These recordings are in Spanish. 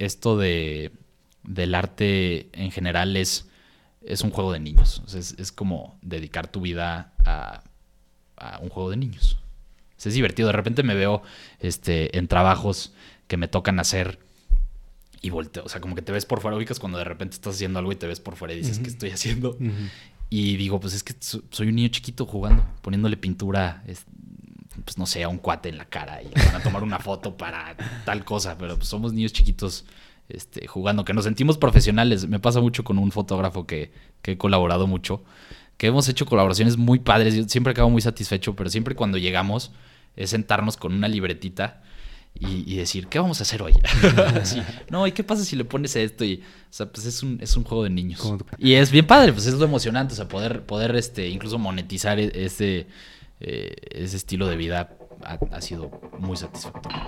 esto de, del arte en general es, es un juego de niños. es, como dedicar tu vida a, un juego de niños. es divertido. De repente me veo este, en trabajos que me tocan hacer y volteo. O sea, como que te ves por fuera, ubicas cuando de repente estás haciendo algo y te ves por fuera y dices, ¿qué estoy haciendo? Y digo, pues es que soy un niño chiquito jugando, poniéndole pintura, pues no sé, a un cuate en la cara y van a tomar una foto para tal cosa, pero pues somos niños chiquitos este, jugando, que nos sentimos profesionales. Me pasa mucho con un fotógrafo que, que he colaborado mucho, que hemos hecho colaboraciones muy padres. Yo siempre acabo muy satisfecho, pero siempre cuando llegamos es sentarnos con una libretita y, decir, ¿qué vamos a hacer hoy? no, ¿y qué pasa si le pones esto? Y, o sea, pues es un, es un juego de niños. Y es bien padre, pues es lo emocionante, o sea, poder, poder este, incluso monetizar e, ese, eh, ese estilo de vida ha, ha sido muy satisfactorio.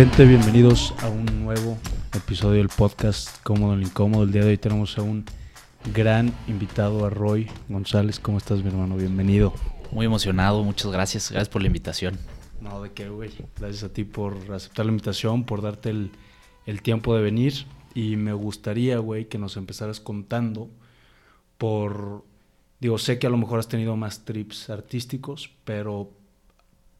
Gente, bienvenidos a un episodio del podcast Cómodo el Incómodo. El día de hoy tenemos a un gran invitado, a Roy González. ¿Cómo estás, mi hermano? Bienvenido. Muy emocionado, muchas gracias. Gracias por la invitación. No, de qué, güey. Gracias a ti por aceptar la invitación, por darte el, el tiempo de venir. Y me gustaría, güey, que nos empezaras contando por... Digo, sé que a lo mejor has tenido más trips artísticos, pero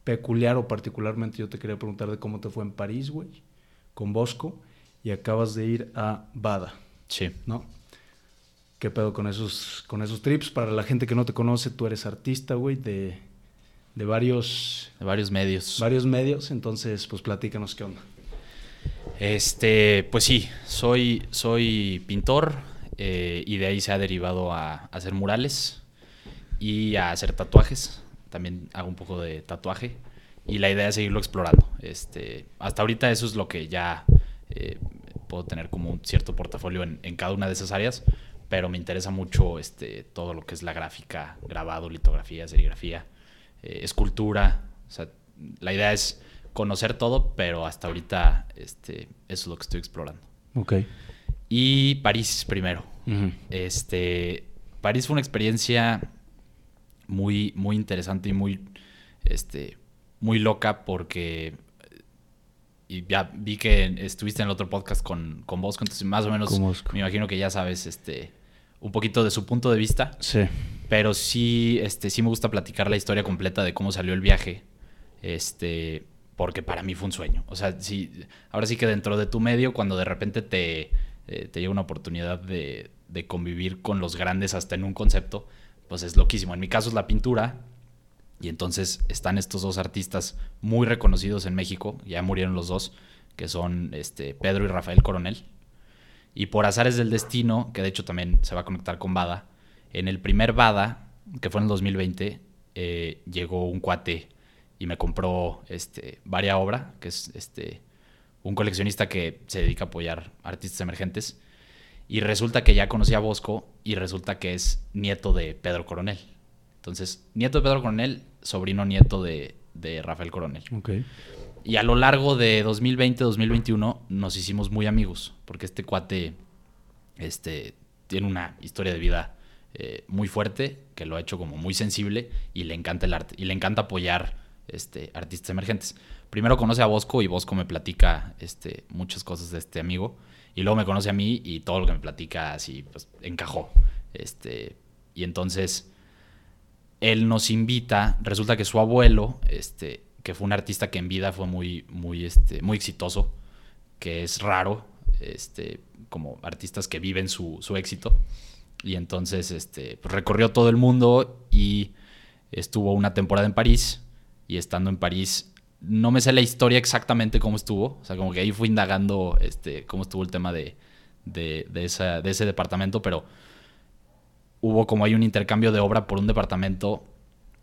peculiar o particularmente yo te quería preguntar de cómo te fue en París, güey, con Bosco, y acabas de ir a Bada. Sí. ¿No? ¿Qué pedo con esos, con esos trips? Para la gente que no te conoce, tú eres artista, güey, de, de varios... De varios medios. Varios medios, entonces, pues platícanos qué onda. Este, pues sí, soy, soy pintor eh, y de ahí se ha derivado a hacer murales y a hacer tatuajes también hago un poco de tatuaje y la idea es seguirlo explorando. Este, hasta ahorita eso es lo que ya eh, puedo tener como un cierto portafolio en, cada una de esas áreas, pero me interesa mucho este, todo lo que es la gráfica, grabado, litografía, serigrafía, eh, escultura. O sea, la idea es conocer todo, pero hasta ahorita este, eso es lo que estoy explorando. Ok. Y París primero. este, París fue una experiencia muy, muy interesante y muy, este, muy loca porque y ya vi que estuviste en el otro podcast con, con Bosco, entonces más o menos me imagino que ya sabes este, un poquito de su punto de vista. Sí. Pero sí, este, sí me gusta platicar la historia completa de cómo salió el viaje. Este, porque para mí fue un sueño. O sea, sí, ahora sí que dentro de tu medio, cuando de repente te, eh, te llega una oportunidad de, de convivir con los grandes hasta en un concepto, pues es loquísimo. En mi caso es la pintura. Y entonces están estos dos artistas muy reconocidos en México, ya murieron los dos, que son este, Pedro y Rafael Coronel. Y por azares del destino, que de hecho también se va a conectar con Bada, en el primer Bada, que fue en el 2020, eh, llegó un cuate y me compró este, Varia Obra, que es este, un coleccionista que se dedica a apoyar artistas emergentes. Y resulta que ya conocía a Bosco y resulta que es nieto de Pedro Coronel. Entonces, nieto de Pedro Coronel, sobrino nieto de, Rafael Coronel. Okay. Y a lo largo de 2020-2021 nos hicimos muy amigos, porque este cuate este, tiene una historia de vida eh, muy fuerte, que lo ha hecho como muy sensible y le encanta el arte y le encanta apoyar este, artistas emergentes. Primero conoce a Bosco y Bosco me platica este, muchas cosas de este amigo. Y luego me conoce a mí y todo lo que me platica así, pues encajó. Este, y entonces él nos invita, resulta que su abuelo, este, que fue un artista que en vida fue muy, muy, este, muy exitoso, que es raro, este, como artistas que viven su, su éxito. Y entonces este, pues recorrió todo el mundo y estuvo una temporada en París. Y estando en París no me sé la historia exactamente cómo estuvo. O sea, como que ahí fui indagando este, cómo estuvo el tema de, de, ese departamento, pero hubo como hay un intercambio de obra por un departamento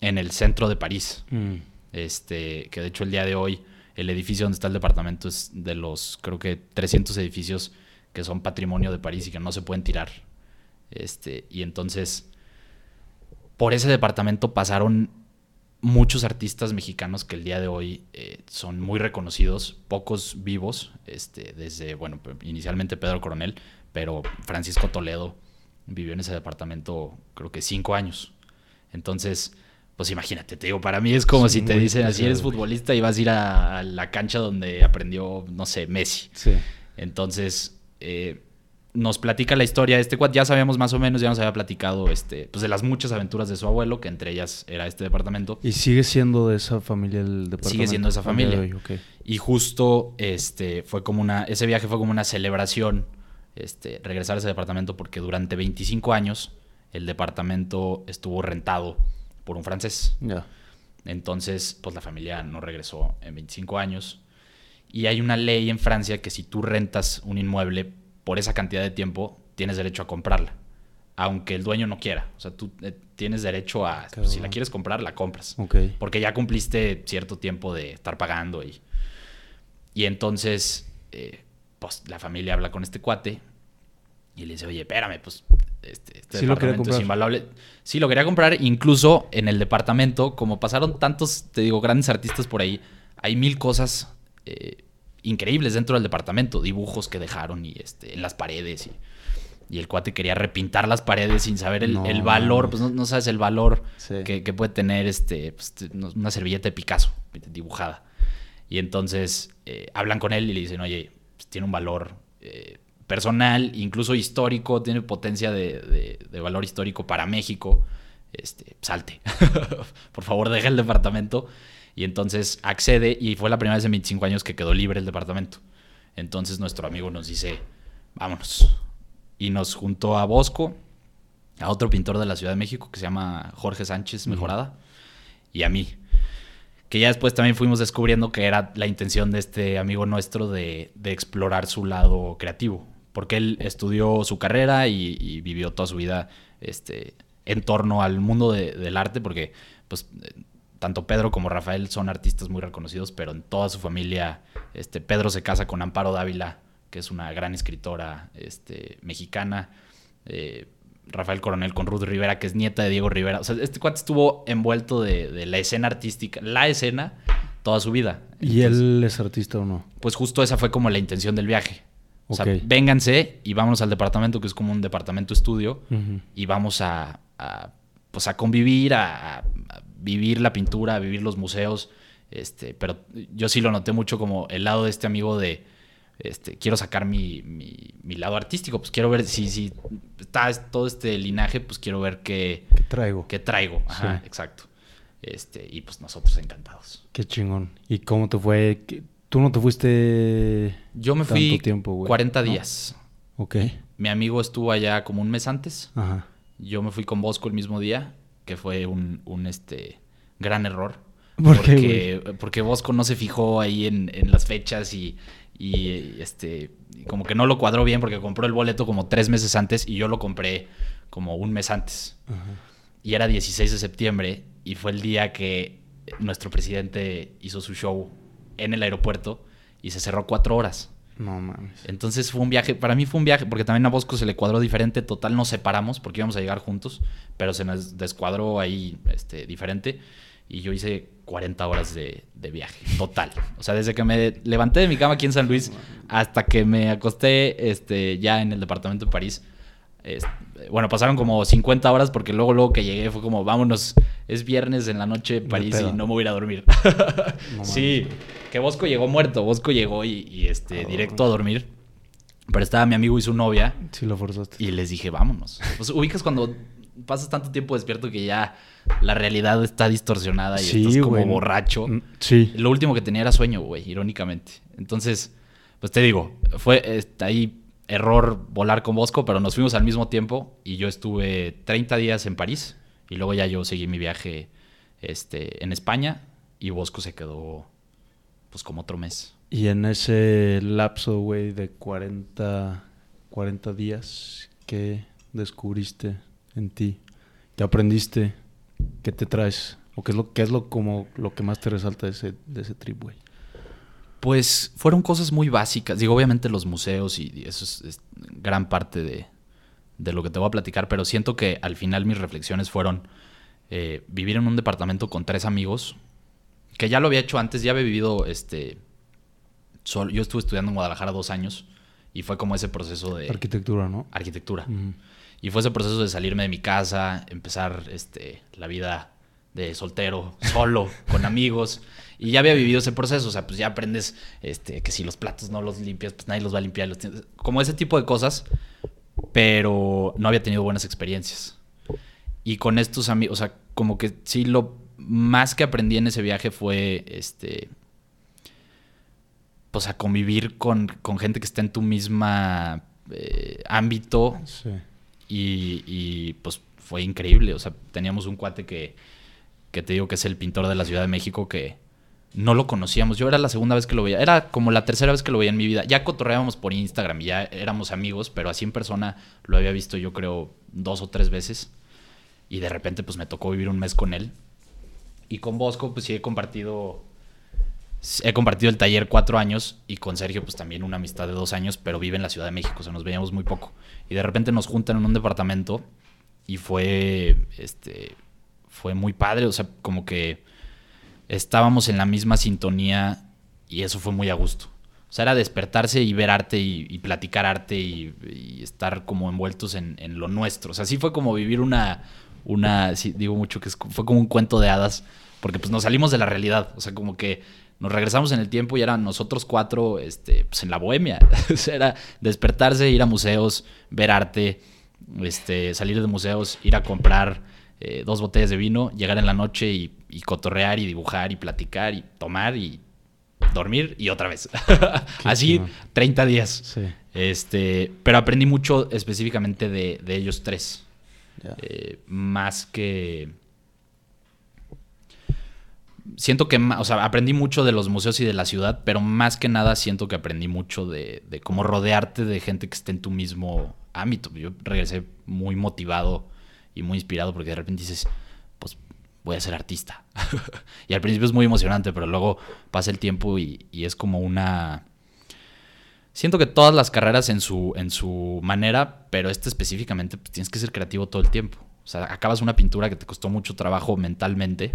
en el centro de París. Mm. Este, que de hecho el día de hoy el edificio donde está el departamento es de los, creo que 300 edificios que son patrimonio de París y que no se pueden tirar. Este, y entonces por ese departamento pasaron muchos artistas mexicanos que el día de hoy eh, son muy reconocidos, pocos vivos, este, desde, bueno, inicialmente Pedro Coronel, pero Francisco Toledo vivió en ese departamento creo que cinco años. Entonces, pues imagínate, te digo, para mí es como si te dicen, así eres futbolista y vas a ir a, la cancha donde aprendió, no sé, Messi. Sí. Entonces, eh, nos platica la historia de este cuad. Ya sabíamos más o menos, ya nos había platicado este, pues de las muchas aventuras de su abuelo, que entre ellas era este departamento. ¿Y sigue siendo de esa familia el departamento? Sigue siendo de esa familia. Y justo este, fue como una, ese viaje fue como una celebración, este, regresar a ese departamento, porque durante 25 años el departamento estuvo rentado por un francés. Entonces, pues la familia no regresó en 25 años. Y hay una ley en Francia que si tú rentas un inmueble por esa cantidad de tiempo, tienes derecho a comprarla. Aunque el dueño no quiera. O sea, tú eh, tienes derecho a, pues, si la quieres comprar, la compras. Porque ya cumpliste cierto tiempo de estar pagando. Y, y entonces, eh, pues la familia habla con este cuate y le dice, oye, espérame, pues este, este sí departamento es invaluable. Sí, lo quería comprar. Incluso en el departamento, como pasaron tantos, te digo, grandes artistas por ahí, hay mil cosas eh, increíbles dentro del departamento, dibujos que dejaron y este, en las paredes y, el cuate quería repintar las paredes sin saber el, valor, pues no, sabes el valor que, puede tener este, pues, una servilleta de Picasso dibujada. Y entonces eh, hablan con él y le dicen, oye, pues, tiene un valor eh, personal, incluso histórico, tiene potencia de, valor histórico para México. Este, salte. Por favor, deja el departamento. Y entonces accede y fue la primera vez en 25 años que quedó libre el departamento. Entonces nuestro amigo nos dice, vámonos. Y nos juntó a Bosco, a otro pintor de la Ciudad de México que se llama Jorge Sánchez Mejorada, y a mí. Que ya después también fuimos descubriendo que era la intención de este amigo nuestro de, explorar su lado creativo. Porque él estudió su carrera y, vivió toda su vida este, en torno al mundo del arte, porque pues tanto Pedro como Rafael son artistas muy reconocidos, pero en toda su familia, este, Pedro se casa con Amparo Dávila, que es una gran escritora este, mexicana. Eh, Rafael Coronel con Ruth Rivera, que es nieta de Diego Rivera. O sea, este cuate estuvo envuelto de, la escena artística, la escena, toda su vida. ¿Y él es artista o no? Pues justo esa fue como la intención del viaje. O sea, vénganse y vámonos al departamento, que es como un departamento estudio, y vamos a, pues a convivir, a, vivir la pintura, vivir los museos. Este, pero yo sí lo noté mucho como el lado de este amigo de este, quiero sacar mi, mi, lado artístico, pues quiero ver si, si está todo este linaje, pues quiero ver qué, ¿Qué traigo. Qué traigo, ajá, exacto. Este, y pues nosotros encantados. Qué chingón. ¿Y cómo te fue? ¿Tú no te fuiste Yo me fui tiempo, 40 días. Ok. Mi amigo estuvo allá como un mes antes. Ajá. Yo me fui con Bosco el mismo día que fue un, un este, gran error. porque, porque Bosco no se fijó ahí en, en las fechas y, y este como que no lo cuadró bien porque compró el boleto como tres meses antes y yo lo compré como un mes antes. Y era 16 de septiembre y fue el día que nuestro presidente hizo su show en el aeropuerto y se cerró cuatro horas. No mames. Entonces fue un viaje, para mí fue un viaje, porque también a Bosco se le cuadró diferente, total nos separamos porque íbamos a llegar juntos, pero se nos descuadró ahí este, diferente y yo hice 40 horas de, viaje, total. O sea, desde que me levanté de mi cama aquí en San Luis hasta que me acosté este, ya en el departamento de París. Bueno, pasaron como 50 horas porque luego, luego que llegué fue como, vámonos, es viernes en la noche en París y no me voy a ir a dormir. sí, que Bosco llegó muerto, Bosco llegó y, este, ah, directo a dormir. Pero estaba mi amigo y su novia. Sí, lo forzaste. Y les dije, vámonos. Pues ubicas cuando pasas tanto tiempo despierto que ya la realidad está distorsionada y estás como borracho. Mm, sí. Lo último que tenía era sueño, güey, irónicamente. Entonces, pues te digo, fue este, ahí error volar con Bosco, pero nos fuimos al mismo tiempo y yo estuve 30 días en París y luego ya yo seguí mi viaje este, en España y Bosco se quedó pues como otro mes. Y en ese lapso, güey, de 40, 40 días, ¿qué descubriste en ti? ¿Qué aprendiste? ¿Qué te traes? ¿O qué es lo, qué es lo, como, lo que más te resalta de ese, de ese trip, güey? Pues fueron cosas muy básicas. Digo, obviamente los museos y eso es, gran parte de, de, lo que te voy a platicar, pero siento que al final mis reflexiones fueron eh, vivir en un departamento con tres amigos, que ya lo había hecho antes, ya había vivido, este, solo, yo estuve estudiando en Guadalajara dos años y fue como ese proceso de... Arquitectura, ¿no? Arquitectura. Y fue ese proceso de salirme de mi casa, empezar este, la vida de soltero, solo, con amigos. Y ya había vivido ese proceso. O sea, pues ya aprendes este, que si los platos no los limpias, pues nadie los va a limpiar. los Como ese tipo de cosas. Pero no había tenido buenas experiencias. Y con estos amigos, o sea, como que sí, lo más que aprendí en ese viaje fue este. Pues a convivir con, con gente que está en tu misma eh, ámbito Sí. y, y, pues fue increíble. O sea, teníamos un cuate que, que te digo que es el pintor de la Ciudad de México que no lo conocíamos. Yo era la segunda vez que lo veía. Era como la tercera vez que lo veía en mi vida. Ya cotorreábamos por Instagram y ya éramos amigos, pero así en persona lo había visto yo creo dos o tres veces. Y de repente pues me tocó vivir un mes con él. Y con Bosco pues sí he compartido... He compartido el taller cuatro años y con Sergio pues también una amistad de dos años, pero vive en la Ciudad de México, o sea, nos veíamos muy poco. Y de repente nos juntan en un departamento y fue, este, fue muy padre, o sea, como que estábamos en la misma sintonía y eso fue muy a gusto. O sea, era despertarse y ver arte y, platicar arte y, estar como envueltos en, lo nuestro. O sea, sí fue como vivir una, una, digo mucho que es- fue como un cuento de hadas, porque pues nos salimos de la realidad. O sea, como que nos regresamos en el tiempo y eran nosotros cuatro, este, pues en la bohemia. o sea, era despertarse, ir a museos, ver arte, este, salir de museos, ir a comprar eh, dos botellas de vino, llegar en la noche y, y cotorrear y dibujar y platicar y tomar y dormir y otra vez. Así chingón. 30 días. Sí. Este, pero aprendí mucho específicamente de, de ellos tres. Eh, más que. Siento que, o sea, aprendí mucho de los museos y de la ciudad, pero más que nada siento que aprendí mucho de, de cómo rodearte de gente que esté en tu mismo ámbito. Yo regresé muy motivado y muy inspirado porque de repente dices, pues voy a ser artista. y al principio es muy emocionante, pero luego pasa el tiempo y, es como una... Siento que todas las carreras en su, en su manera, pero esta específicamente, pues tienes que ser creativo todo el tiempo. O sea, acabas una pintura que te costó mucho trabajo mentalmente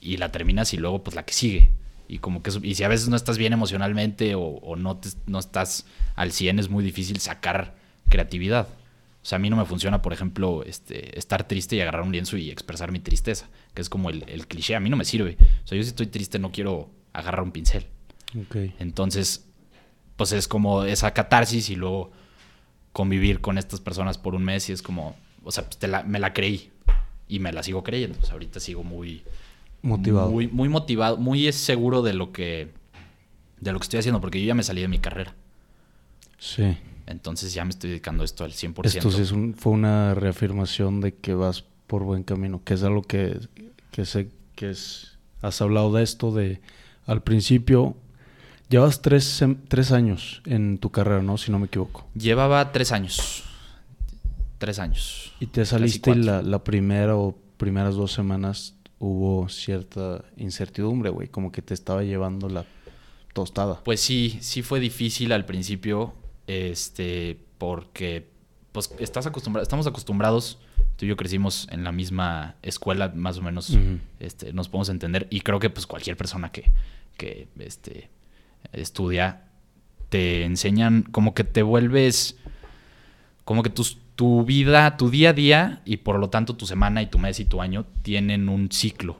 y la terminas y luego pues la que sigue. Y como que y si a veces no estás bien emocionalmente o, o no, te- no estás al 100 es muy difícil sacar creatividad. O sea, a mí no me funciona, por ejemplo, este, estar triste y agarrar un lienzo y expresar mi tristeza, que es como el, el cliché. A mí no me sirve. O sea, yo si estoy triste no quiero agarrar un pincel. Ok. Entonces, pues es como esa catarsis y luego convivir con estas personas por un mes y es como, o sea, pues te la- me la creí y me la sigo creyendo. O sea, ahorita sigo muy Motivado. muy, muy motivado, muy seguro de lo que de lo que estoy haciendo porque yo ya me salí de mi carrera. Sí. Entonces ya me estoy dedicando a esto al 100%. Esto sí es un- fue una reafirmación de que vas por buen camino, que es algo que, que sé que es... Has hablado de esto de... Al principio, llevas tres, tres años en tu carrera, ¿no? Si no me equivoco. Llevaba tres años. Tres años. Y te saliste y la, la primera o primeras dos semanas hubo cierta incertidumbre, güey. Como que te estaba llevando la tostada. Pues sí, sí fue difícil al principio, este, porque pues estás acostumbrado, estamos acostumbrados, tú y yo crecimos en la misma escuela, más o menos, este, nos podemos entender, y creo que pues cualquier persona que, que este, estudia, te enseñan, como que te vuelves, como que tus- tu vida, tu día a día, y por lo tanto tu semana y tu mes y tu año tienen un ciclo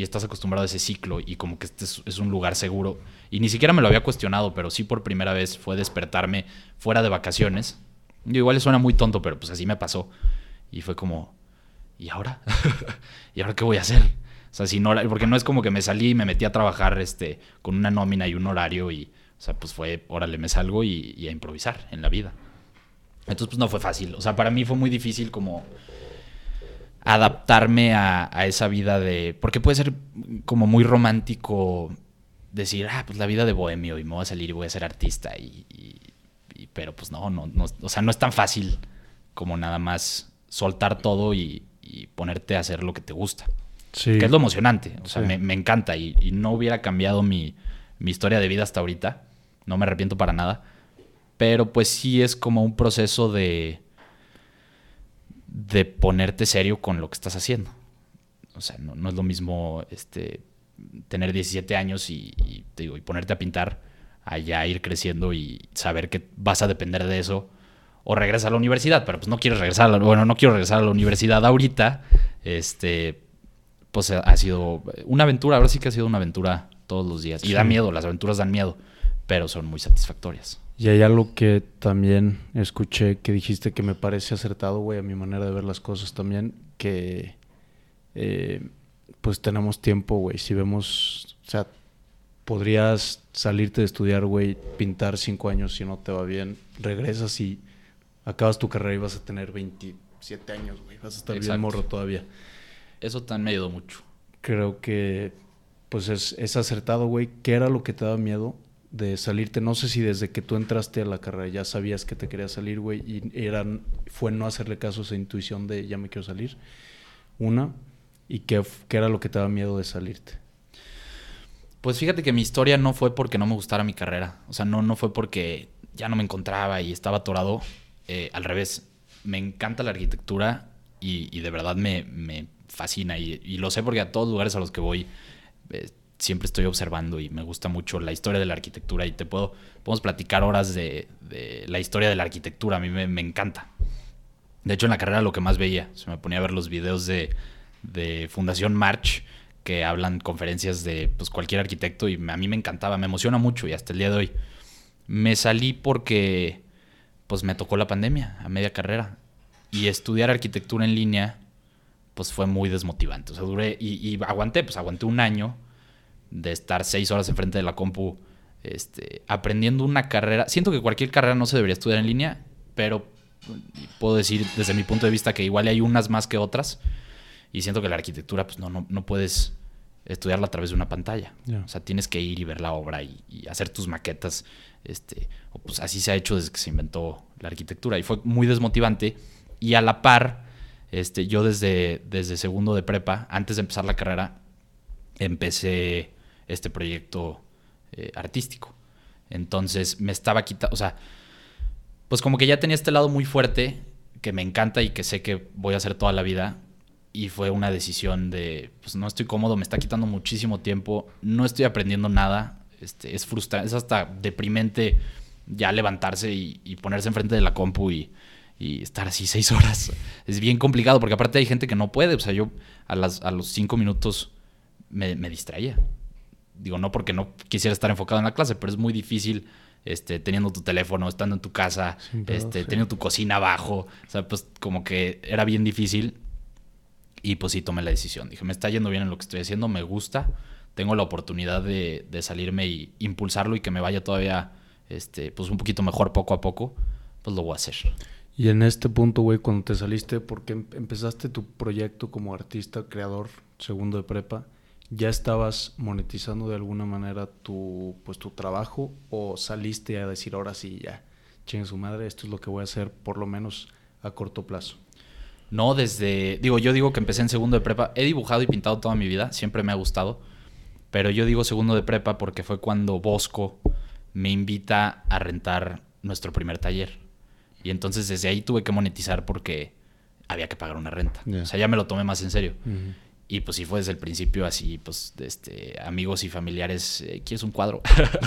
y estás acostumbrado a ese ciclo y como que este es, es un lugar seguro. Y ni siquiera me lo había cuestionado, pero sí por primera vez fue despertarme fuera de vacaciones. Y igual suena muy tonto, pero pues así me pasó. Y fue como, ¿y ahora? ¿Y ahora qué voy a hacer? O sea, si no, porque no es como que me salí y me metí a trabajar este, con una nómina y un horario y, o sea, pues fue, órale, me salgo y, y a improvisar en la vida. Entonces, pues no fue fácil. O sea, para mí fue muy difícil como adaptarme a, a esa vida de... Porque puede ser como muy romántico decir, ah, pues la vida de bohemio y me voy a salir y voy a ser artista. Y, y- y- pero pues no, no, no, o sea, no es tan fácil como nada más soltar todo y, y ponerte a hacer lo que te gusta. Sí. Que es lo emocionante. O sea, Sí. me, me encanta y, y no hubiera cambiado mi, mi historia de vida hasta ahorita. No me arrepiento para nada. Pero pues sí es como un proceso de, de ponerte serio con lo que estás haciendo. O sea, no, es lo mismo este, tener 17 años y, te digo, y ponerte a pintar, allá ir creciendo y saber que vas a depender de eso. O regresar a la universidad, pero pues no quieres regresar a la, bueno, no quiero regresar a la universidad ahorita. Este, pues ha sido una aventura, ahora sí que ha sido una aventura todos los días. Y da miedo, las aventuras dan miedo, pero son muy satisfactorias. Y hay algo que también escuché que dijiste que me parece acertado, güey, a mi manera de ver las cosas también, que eh, pues tenemos tiempo, güey. Si vemos, o sea, podrías salirte de estudiar, güey, pintar cinco años si no te va bien, regresas y acabas tu carrera y vas a tener 27 años, güey, vas a estar bien morro todavía. Eso te han medido mucho. Creo que, pues es, es acertado, güey. ¿Qué era lo que te daba miedo? De salirte, no sé si desde que tú entraste a la carrera ya sabías que te querías salir, güey, y eran, fue no hacerle caso a esa intuición de ya me quiero salir. Una, y qué, qué era lo que te daba miedo de salirte. Pues fíjate que mi historia no fue porque no me gustara mi carrera, o sea, no, no fue porque ya no me encontraba y estaba atorado, eh, al revés, me encanta la arquitectura y, de verdad me, me fascina y, lo sé porque a todos lugares a los que voy eh, siempre estoy observando y me gusta mucho la historia de la arquitectura y te puedo, podemos platicar horas de, la historia de la arquitectura, a mí me, encanta. De hecho, en la carrera lo que más veía, se me ponía a ver los videos de, Fundación March, que hablan conferencias de pues, cualquier arquitecto y a mí me encantaba, me emociona mucho y hasta el día de hoy. Me salí porque pues me tocó la pandemia a media carrera y estudiar arquitectura en línea pues fue muy desmotivante. O sea, duré y, y aguanté, pues aguanté un año de estar seis horas enfrente de la compu este, aprendiendo una carrera. Siento que cualquier carrera no se debería estudiar en línea, pero puedo decir desde mi punto de vista que igual hay unas más que otras. Y siento que la arquitectura, pues no, no, puedes estudiarla a través de una pantalla. O sea, tienes que ir y ver la obra y, hacer tus maquetas. Este, pues así se ha hecho desde que se inventó la arquitectura. Y fue muy desmotivante. Y a la par, este, yo desde, desde segundo de prepa, antes de empezar la carrera, empecé este proyecto eh, artístico. Entonces me estaba quitando, o sea, pues como que ya tenía este lado muy fuerte que me encanta y que sé que voy a hacer toda la vida. Y fue una decisión de, pues no estoy cómodo, me está quitando muchísimo tiempo, no estoy aprendiendo nada, este, es frustrante, es hasta deprimente ya levantarse y, ponerse enfrente de la compu y, y, estar así seis horas. Es bien complicado porque aparte hay gente que no puede, o sea, yo a, las, a los cinco minutos me, me distraía digo, no porque no quisiera estar enfocado en la clase, pero es muy difícil este, teniendo tu teléfono, estando en tu casa, este, teniendo tu cocina abajo. O sea, pues como que era bien difícil. Y pues sí tomé la decisión. Dije, me está yendo bien en lo que estoy haciendo, me gusta. Tengo la oportunidad de, salirme y impulsarlo y que me vaya todavía este, pues un poquito mejor poco a poco. Pues lo voy a hacer. Y en este punto, güey, cuando te saliste, porque em-, empezaste tu proyecto como artista, creador, segundo de prepa, ¿Ya estabas monetizando de alguna manera tu, pues, tu trabajo o saliste a decir ahora sí, ya, chingue su madre, esto es lo que voy a hacer por lo menos a corto plazo? No, desde, digo, yo digo que empecé en segundo de prepa, he dibujado y pintado toda mi vida, siempre me ha gustado, pero yo digo segundo de prepa porque fue cuando Bosco me invita a rentar nuestro primer taller. Y entonces desde ahí tuve que monetizar porque había que pagar una renta. O sea, ya me lo tomé más en serio. Y pues sí fue desde el principio así, pues, este, amigos y familiares, eh, ¿quieres un cuadro?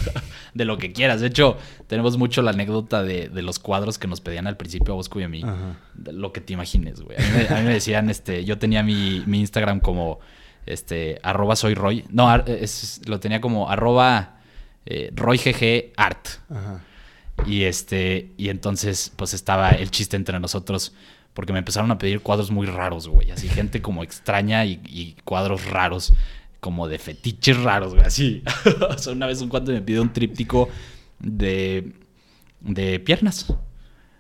de lo que quieras. De hecho, tenemos mucho la anécdota de, los cuadros que nos pedían al principio a Bosco y a mí. Lo que te imagines, güey. A, mí me decían, este, yo tenía mi, Instagram como, este, arroba soy Roy. No, lo tenía como arroba eh, RoyGG Y este, y entonces, pues estaba el chiste entre nosotros porque me empezaron a pedir cuadros muy raros, güey. Así, gente como extraña y, cuadros raros, como de fetiches raros, güey. Así. o sea, una vez un cuate me pidió un tríptico de, de piernas. O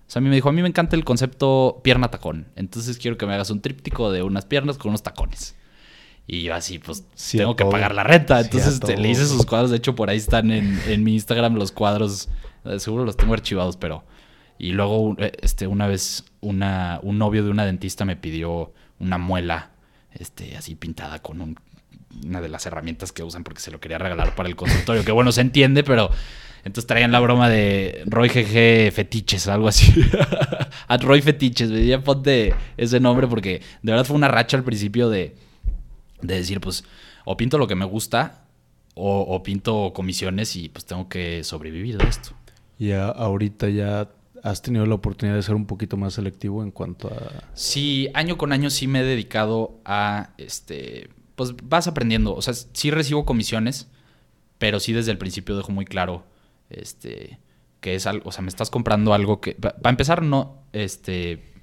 sea, a mí me dijo, a mí me encanta el concepto pierna-tacón. Entonces quiero que me hagas un tríptico de unas piernas con unos tacones. Y yo así, pues, tengo que pagar la renta. Entonces te, le hice sus cuadros. De hecho, por ahí están en, en mi Instagram los cuadros. Eh, seguro los tengo archivados, pero y luego, eh, este, una vez, una, un novio de una dentista me pidió una muela, este, así pintada con una de las herramientas que usan porque se lo quería regalar para el consultorio. que bueno, se entiende, pero entonces traían la broma de Roy GG Fetiches, algo así. A Roy Fetiches, me ponte ese nombre porque de verdad fue una racha al principio de, de decir, pues, o pinto lo que me gusta o, pinto comisiones y pues tengo que sobrevivir de esto. Y a- ahorita ya has tenido la oportunidad de ser un poquito más selectivo en cuanto a... Sí, año con año sí me he dedicado a, este, pues vas aprendiendo. O sea, sí recibo comisiones, pero sí desde el principio dejo muy claro, este, que es algo, o sea, me estás comprando algo que, para empezar, no, este,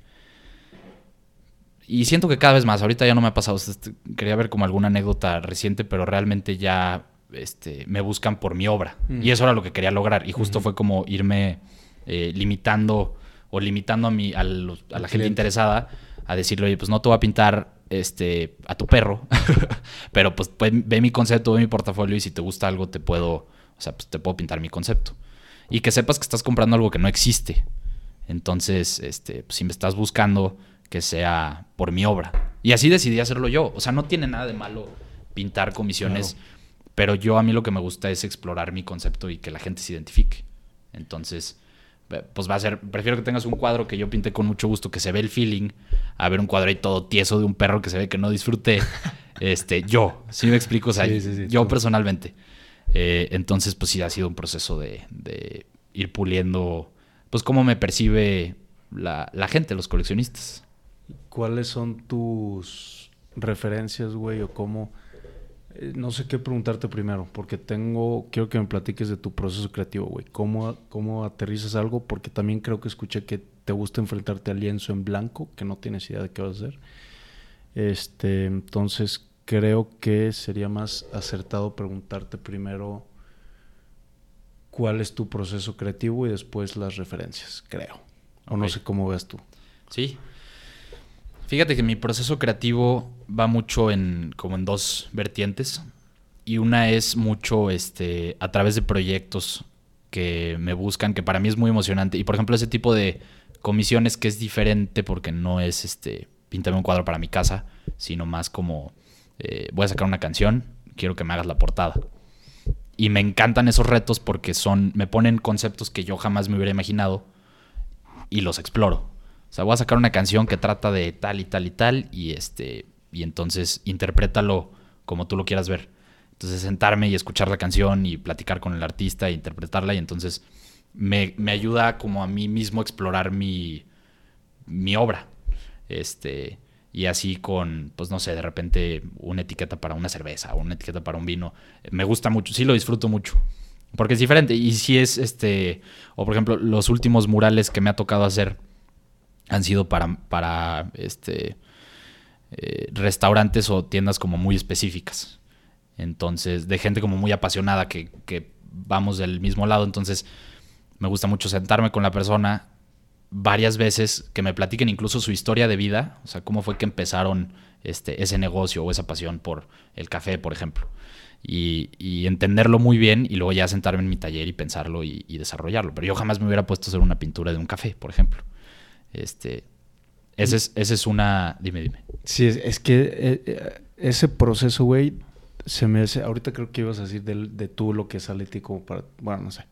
y siento que cada vez más, ahorita ya no me ha pasado, o sea, este, quería ver como alguna anécdota reciente, pero realmente ya, este, me buscan por mi obra. Mm. Y eso era lo que quería lograr. Y justo fue como irme eh, limitando o limitando a, mi, a, los- a Al la gente interesada a decirle, oye, pues no te voy a pintar este, a tu perro, pero pues ve, ve mi concepto, ve mi portafolio y si te gusta algo te puedo, o sea, pues te puedo pintar mi concepto. Y que sepas que estás comprando algo que no existe. Entonces, este, pues, si me estás buscando, que sea por mi obra. Y así decidí hacerlo yo. O sea, no tiene nada de malo pintar comisiones, pero yo a mí lo que me gusta es explorar mi concepto y que la gente se identifique. Entonces, pues va a ser, prefiero que tengas un cuadro que yo pinte con mucho gusto, que se ve el feeling, a ver un cuadro ahí todo tieso de un perro que se ve que no disfruté. este, yo, sí me explico, o sea, Sí, sí, sí, yo tú. personalmente. Eh, entonces, pues sí ha sido un proceso de, de ir puliendo, pues cómo me percibe la, la gente, los coleccionistas. ¿Cuáles son tus referencias, güey? O cómo... eh, no sé qué preguntarte primero, porque tengo... Quiero que me platiques de tu proceso creativo, güey. ¿Cómo, ¿Cómo aterrizas algo? Porque también creo que escuché que te gusta enfrentarte al lienzo en blanco, que no tienes idea de qué vas a hacer. Este, entonces creo que sería más acertado preguntarte primero cuál es tu proceso creativo y después las referencias, creo. O no sé cómo ves tú. Sí. Fíjate que mi proceso creativo va mucho en como en dos vertientes. Y una es mucho este a través de proyectos que me buscan que para mí es muy emocionante. Y por ejemplo ese tipo de comisiones que es diferente porque no es este píntame un cuadro para mi casa sino más como eh, voy a sacar una canción quiero que me hagas la portada. Y me encantan esos retos porque son me ponen conceptos que yo jamás me hubiera imaginado y los exploro. O sea, voy a sacar una canción que trata de tal y tal y tal y este y entonces interprétalo como tú lo quieras ver. Entonces sentarme y escuchar la canción y platicar con el artista e interpretarla y entonces me, me ayuda como a mí mismo explorar mi, mi obra. Este, y así con, pues no sé, de repente una etiqueta para una cerveza o una etiqueta para un vino. Me gusta mucho, sí lo disfruto mucho. Porque es diferente. Y si es este. O por ejemplo, los últimos murales que me ha tocado hacer han sido para, para este. Eh, restaurantes o tiendas como muy específicas. Entonces, de gente como muy apasionada que, que vamos del mismo lado. Entonces, me gusta mucho sentarme con la persona varias veces, que me platiquen incluso su historia de vida, o sea, cómo fue que empezaron este, ese negocio o esa pasión por el café, por ejemplo. Y, entenderlo muy bien y luego ya sentarme en mi taller y pensarlo y, y desarrollarlo. Pero yo jamás me hubiera puesto a hacer una pintura de un café, por ejemplo. Este, ese es, ese es una... Dime, dime. Sí, es, es que eh, eh, ese proceso, güey, se me hace. Ahorita creo que ibas a decir del- de, tú lo que sale ti como para. Bueno, no sé.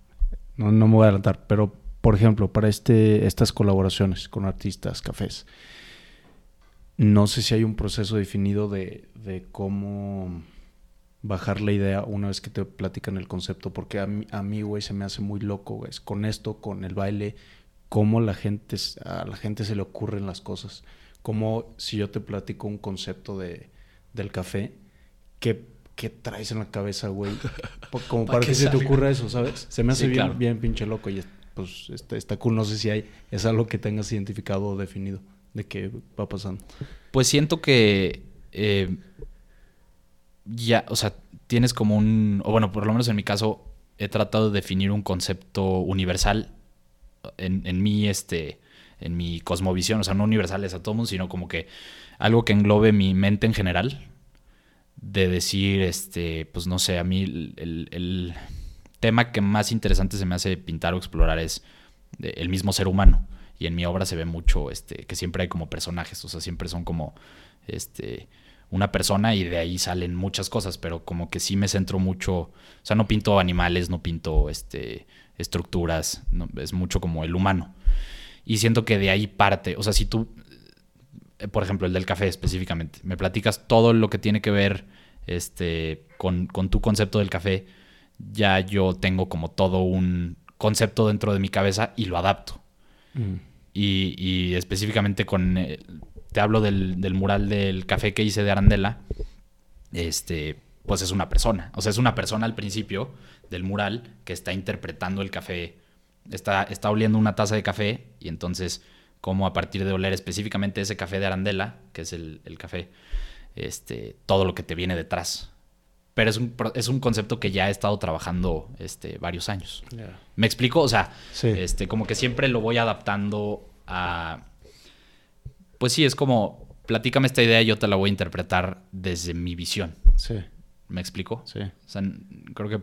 No, no me voy a adelantar. Pero, por ejemplo, para este, estas colaboraciones con artistas, cafés, no sé si hay un proceso definido de, de cómo bajar la idea una vez que te platican el concepto. Porque a mí, a mí, güey, se me hace muy loco, güey. Con esto, con el baile, cómo la gente, a la gente se le ocurren las cosas. Como si yo te platico un concepto de, del café, ¿qué, qué traes en la cabeza, güey? Como Pa' para que que se te ocurra eso, ¿sabes? Se me hace Sí, bien, claro. bien pinche loco y es- pues está, está cool. No sé si hay, es algo que tengas identificado o definido de qué va pasando. Pues siento que eh, ya, o sea, tienes como un, o bueno, por lo menos en mi caso, he tratado de definir un concepto universal en, en mi, este, en mi cosmovisión, o sea, no universales a todo mundo, sino como que algo que englobe mi mente en general, de decir, este, pues no sé, a mí el, el- tema que más interesante se me hace pintar o explorar es de- el mismo ser humano. Y en mi obra se ve mucho este, que siempre hay como personajes, o sea, siempre son como este, una persona y de ahí salen muchas cosas, pero como que sí me centro mucho, o sea, no pinto animales, no pinto este, estructuras, no, es mucho como el humano. Y siento que de ahí parte, o sea, si tú eh, por ejemplo, el del café específicamente. Me platicas todo lo que tiene que ver este, con, con tu concepto del café. Ya yo tengo como todo un concepto dentro de mi cabeza y lo adapto. Mm. Y, y específicamente con... eh, te hablo del, del mural del café que hice de Arandela. Este, pues es una persona. O sea, es una persona al principio del mural que está interpretando el café. Está, está oliendo una taza de café y entonces, como a partir de oler específicamente ese café de Arandela, que es el, el café, este, todo lo que te viene detrás. Pero es un, es un concepto que ya he estado trabajando este, varios años. ¿Me explico? O sea, Sí. este, como que siempre lo voy adaptando a. Pues sí, es como. Platícame esta idea y yo te la voy a interpretar desde mi visión. Sí, ¿Me explico? sí. O sea, creo que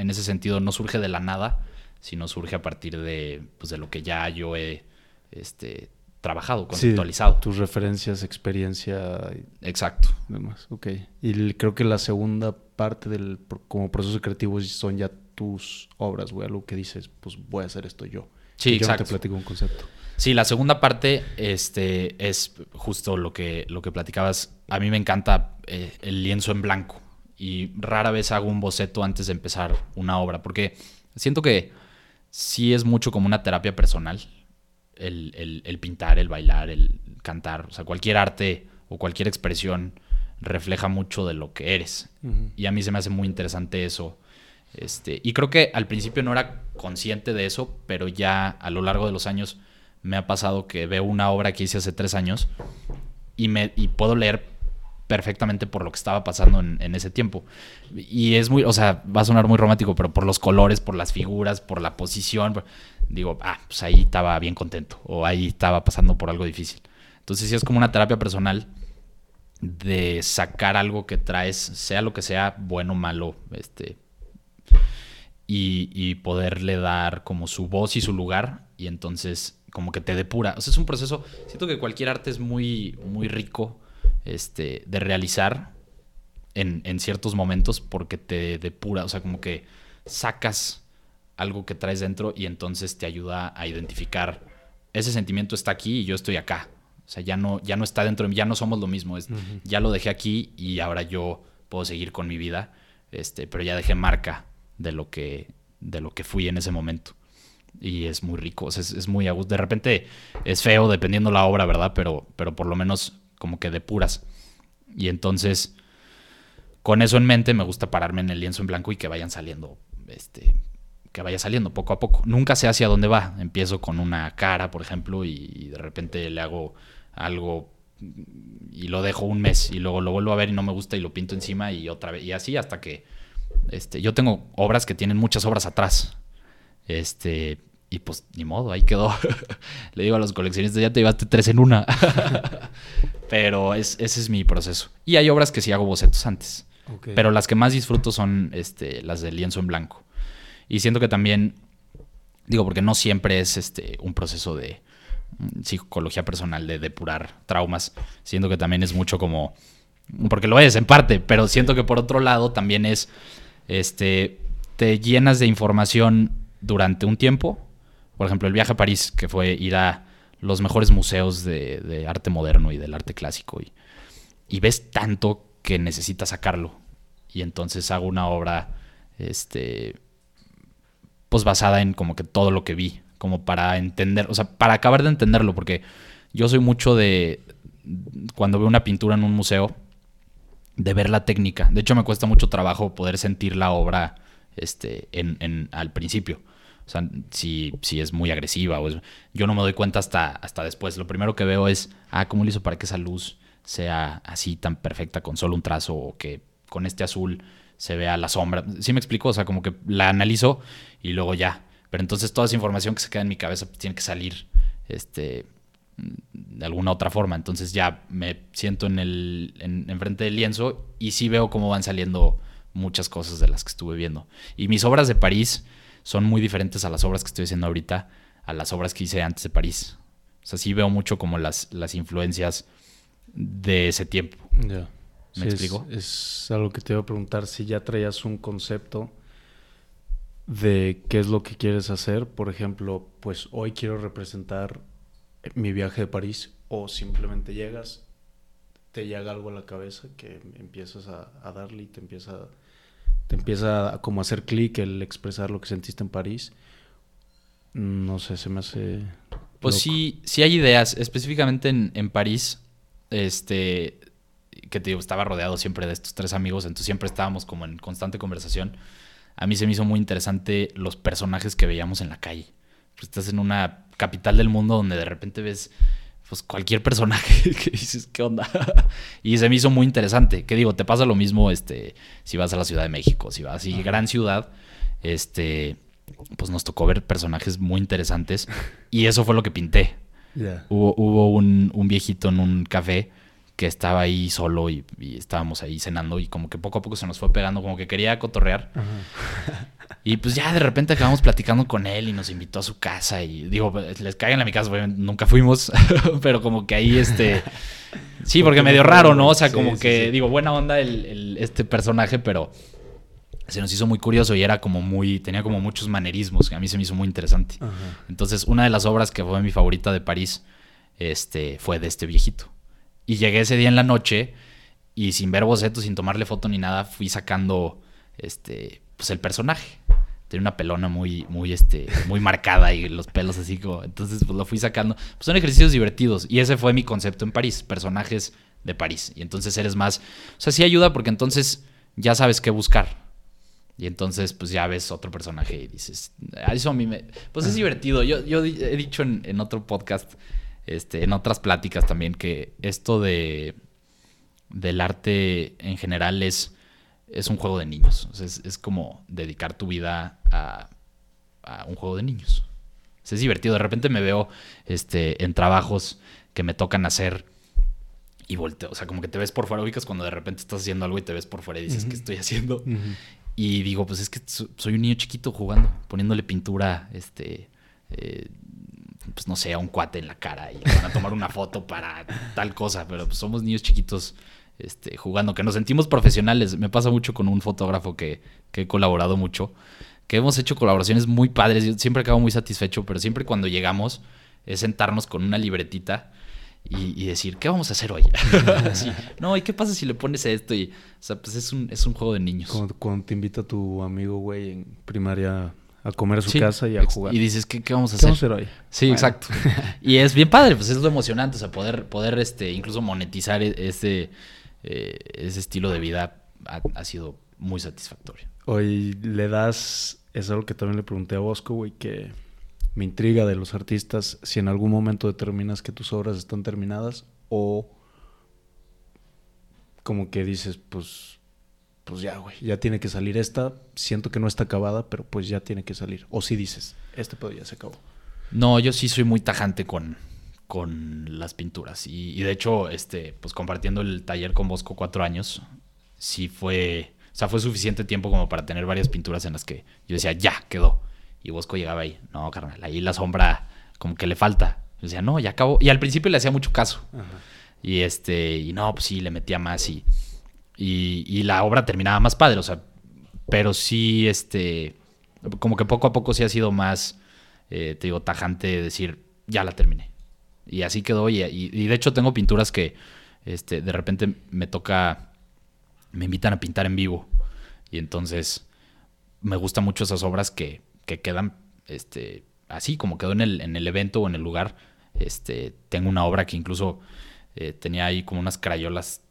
en ese sentido no surge de la nada, sino surge a partir de, pues, de lo que ya yo he este, trabajado, Sí, conceptualizado. tus referencias, experiencia y Exacto. demás. Ok. Y creo que la segunda parte del como proceso creativo son ya tus obras, güey. Algo que dices, pues voy a hacer esto yo. Sí, Y yo no exacto. te platico un concepto. Sí, la segunda parte este, es justo lo que, lo que platicabas. A mí me encanta eh, el lienzo en blanco y rara vez hago un boceto antes de empezar una obra, porque siento que sí es mucho como una terapia personal el, el- el pintar, el bailar, el cantar. O sea, cualquier arte o cualquier expresión refleja mucho de lo que eres. Y a mí se me hace muy interesante eso. Este, y creo que al principio no era consciente de eso, pero ya a lo largo de los años me ha pasado que veo una obra que hice hace tres años y, me, y puedo leer perfectamente por lo que estaba pasando en, ese tiempo. Y es muy, o sea, va a sonar muy romántico, pero por los colores, por las figuras, por la posición, digo, ah, pues ahí estaba bien contento o ahí estaba pasando por algo difícil. Entonces sí es como una terapia personal de sacar algo que traes, sea lo que sea, bueno o malo, este, y, y poderle dar como su voz y su lugar, y entonces como que te depura. O sea, es un proceso, siento que cualquier arte es muy, muy rico este, de realizar en, en ciertos momentos porque te depura, o sea, como que sacas algo que traes dentro y entonces te ayuda a identificar ese sentimiento está aquí y yo estoy acá. O sea, ya no, ya no está dentro de mí, ya no somos lo mismo. Es, Ya lo dejé aquí y ahora yo puedo seguir con mi vida. Este, pero ya dejé marca de lo que, de lo que fui en ese momento. Y es muy rico, o sea, es, es muy a gusto. De repente es feo dependiendo la obra, ¿verdad? Pero, pero por lo menos como que depuras. Y entonces, con eso en mente, me gusta pararme en el lienzo en blanco y que vayan saliendo, este, que vaya saliendo poco a poco. Nunca sé hacia dónde va. Empiezo con una cara, por ejemplo, y, de repente le hago algo y lo dejo un mes y luego lo vuelvo a ver y no me gusta y lo pinto encima y otra vez y así hasta que este yo tengo obras que tienen muchas obras atrás. Este, y pues ni modo, ahí quedó. Le digo a los coleccionistas, ya te llevaste tres en una. Pero es, ese es mi proceso. Y hay obras que sí hago bocetos antes. Pero las que más disfruto son este, las del lienzo en blanco. Y siento que también, digo, porque no siempre es este, un proceso de mm, psicología personal, de depurar traumas. Siento que también es mucho como, porque lo es en parte, pero siento que por otro lado también es, este, te llenas de información durante un tiempo. Por ejemplo, el viaje a París, que fue ir a los mejores museos de, arte moderno y del arte clásico. Y, ves tanto que necesitas sacarlo. Y entonces hago una obra, este, pues basada en como que todo lo que vi, como para entender, o sea, para acabar de entenderlo, porque yo soy mucho de, cuando veo una pintura en un museo, de ver la técnica. De hecho, me cuesta mucho trabajo poder sentir la obra este, en- al principio. O sea, si, si es muy agresiva. O es- yo no me doy cuenta hasta, hasta después. Lo primero que veo es, ah, ¿cómo le hizo para que esa luz sea así tan perfecta con solo un trazo o que con este azul se vea la sombra? Sí me explico, o sea, como que la analizo y luego ya. Pero entonces toda esa información que se queda en mi cabeza tiene que salir este, de alguna otra forma. Entonces ya me siento en el en, enfrente del lienzo y sí veo cómo van saliendo muchas cosas de las que estuve viendo. Y mis obras de París son muy diferentes a las obras que estoy haciendo ahorita, a las obras que hice antes de París. O sea, sí veo mucho como las, las influencias de ese tiempo. Ya. ¿Me Sí, es- explico? Es, algo que te iba a preguntar si ya traías un concepto de qué es lo que quieres hacer. Por ejemplo, pues hoy quiero representar mi viaje de París o simplemente llegas, te llega algo a la cabeza que empiezas a, a darle y te empieza, te empieza a como a hacer clic el expresar lo que sentiste en París. No sé, se me hace... Pues loco. sí, sí hay ideas, específicamente en, en París, este, que te digo, estaba rodeado siempre de estos tres amigos, entonces siempre estábamos como en constante conversación. A mí se me hizo muy interesante los personajes que veíamos en la calle. Pues estás en una capital del mundo donde de repente ves pues cualquier personaje que dices, ¿qué onda? y se me hizo muy interesante. Que digo, te pasa lo mismo este, si vas a la Ciudad de México, si vas así, Ajá. gran ciudad, este, pues nos tocó ver personajes muy interesantes y eso fue lo que pinté. Hubo, hubo un, un viejito en un café que estaba ahí solo y, y estábamos ahí cenando y como que poco a poco se nos fue pegando, como que quería cotorrear. Ajá. Y pues ya de repente acabamos platicando con él y nos invitó a su casa y digo, les caigan a mi casa, nunca fuimos, pero como que ahí este... Sí, porque medio raro, ¿no? O sea, Sí, como sí, que sí. digo, buena onda el, el- este personaje, pero se nos hizo muy curioso y era como muy, tenía como muchos manerismos, que a mí se me hizo muy interesante. Ajá. Entonces, una de las obras que fue mi favorita de París este, fue de este viejito. Y llegué ese día en la noche y sin ver boceto, sin tomarle foto ni nada, fui sacando este, pues el personaje. Tenía una pelona muy, muy, este, muy marcada y los pelos así como. Entonces, pues lo fui sacando. Pues son ejercicios divertidos. Y ese fue mi concepto en París, personajes de París. Y entonces eres más. O sea, sí ayuda porque entonces ya sabes qué buscar. Y entonces, pues ya ves otro personaje y dices, "Ah, eso a mí me... Pues es divertido. Yo, yo he dicho en, en otro podcast, este, en otras pláticas también, que esto de del arte en general es, es un juego de niños. Es, es como dedicar tu vida a, a un juego de niños. Es divertido. De repente me veo este, en trabajos que me tocan hacer y volteo. O sea, como que te ves por fuera. Ubicas cuando de repente estás haciendo algo y te ves por fuera y dices. ¿qué estoy haciendo? Y digo, pues es que so- soy un niño chiquito jugando, poniéndole pintura, este, eh, pues no sé, a un cuate en la cara y van a tomar una foto para tal cosa, pero pues somos niños chiquitos este, jugando, que nos sentimos profesionales. Me pasa mucho con un fotógrafo que, que he colaborado mucho, que hemos hecho colaboraciones muy padres. Yo siempre acabo muy satisfecho, pero siempre cuando llegamos es sentarnos con una libretita y, decir, ¿qué vamos a hacer hoy? No, ¿y qué pasa si le pones esto? Y, o sea, pues es un, es un juego de niños. Cuando, cuando te invita tu amigo, güey, en primaria a comer a su Sí, casa y a jugar. Y dices, ¿qué, qué vamos a ¿Qué hacer? vamos a hacer hoy? Sí, Bueno. exacto. Y es bien padre, pues es lo emocionante, o sea, poder, poder este, incluso monetizar e- ese, eh, ese estilo de vida ha, ha sido muy satisfactorio. Hoy le das, es algo que también le pregunté a Bosco, güey, que me intriga de los artistas, si en algún momento determinas que tus obras están terminadas o como que dices, pues, pues ya, güey, ya tiene que salir esta, siento que no está acabada, pero pues ya tiene que salir. O si dices, este pedo ya se acabó. No, yo sí soy muy tajante con, con las pinturas. Y, y de hecho, este, pues compartiendo el taller con Bosco cuatro años, sí fue, o sea, fue suficiente tiempo como para tener varias pinturas en las que yo decía, ya, quedó. Y Bosco llegaba ahí, no, carnal, ahí la sombra como que le falta. Yo decía, no, ya acabó. Y al principio le hacía mucho caso. Y este, y no, pues sí, le metía más y, y, la obra terminaba más padre, o sea, pero sí, este, como que poco a poco sí ha sido más, eh, te digo, tajante decir, ya la terminé. Y así quedó, y, y- y de hecho tengo pinturas que, este, de repente me toca, me invitan a pintar en vivo, y entonces me gustan mucho esas obras que, que quedan, este, así como quedó en el, en el evento o en el lugar. Este, tengo una obra que incluso eh, tenía ahí como unas crayolas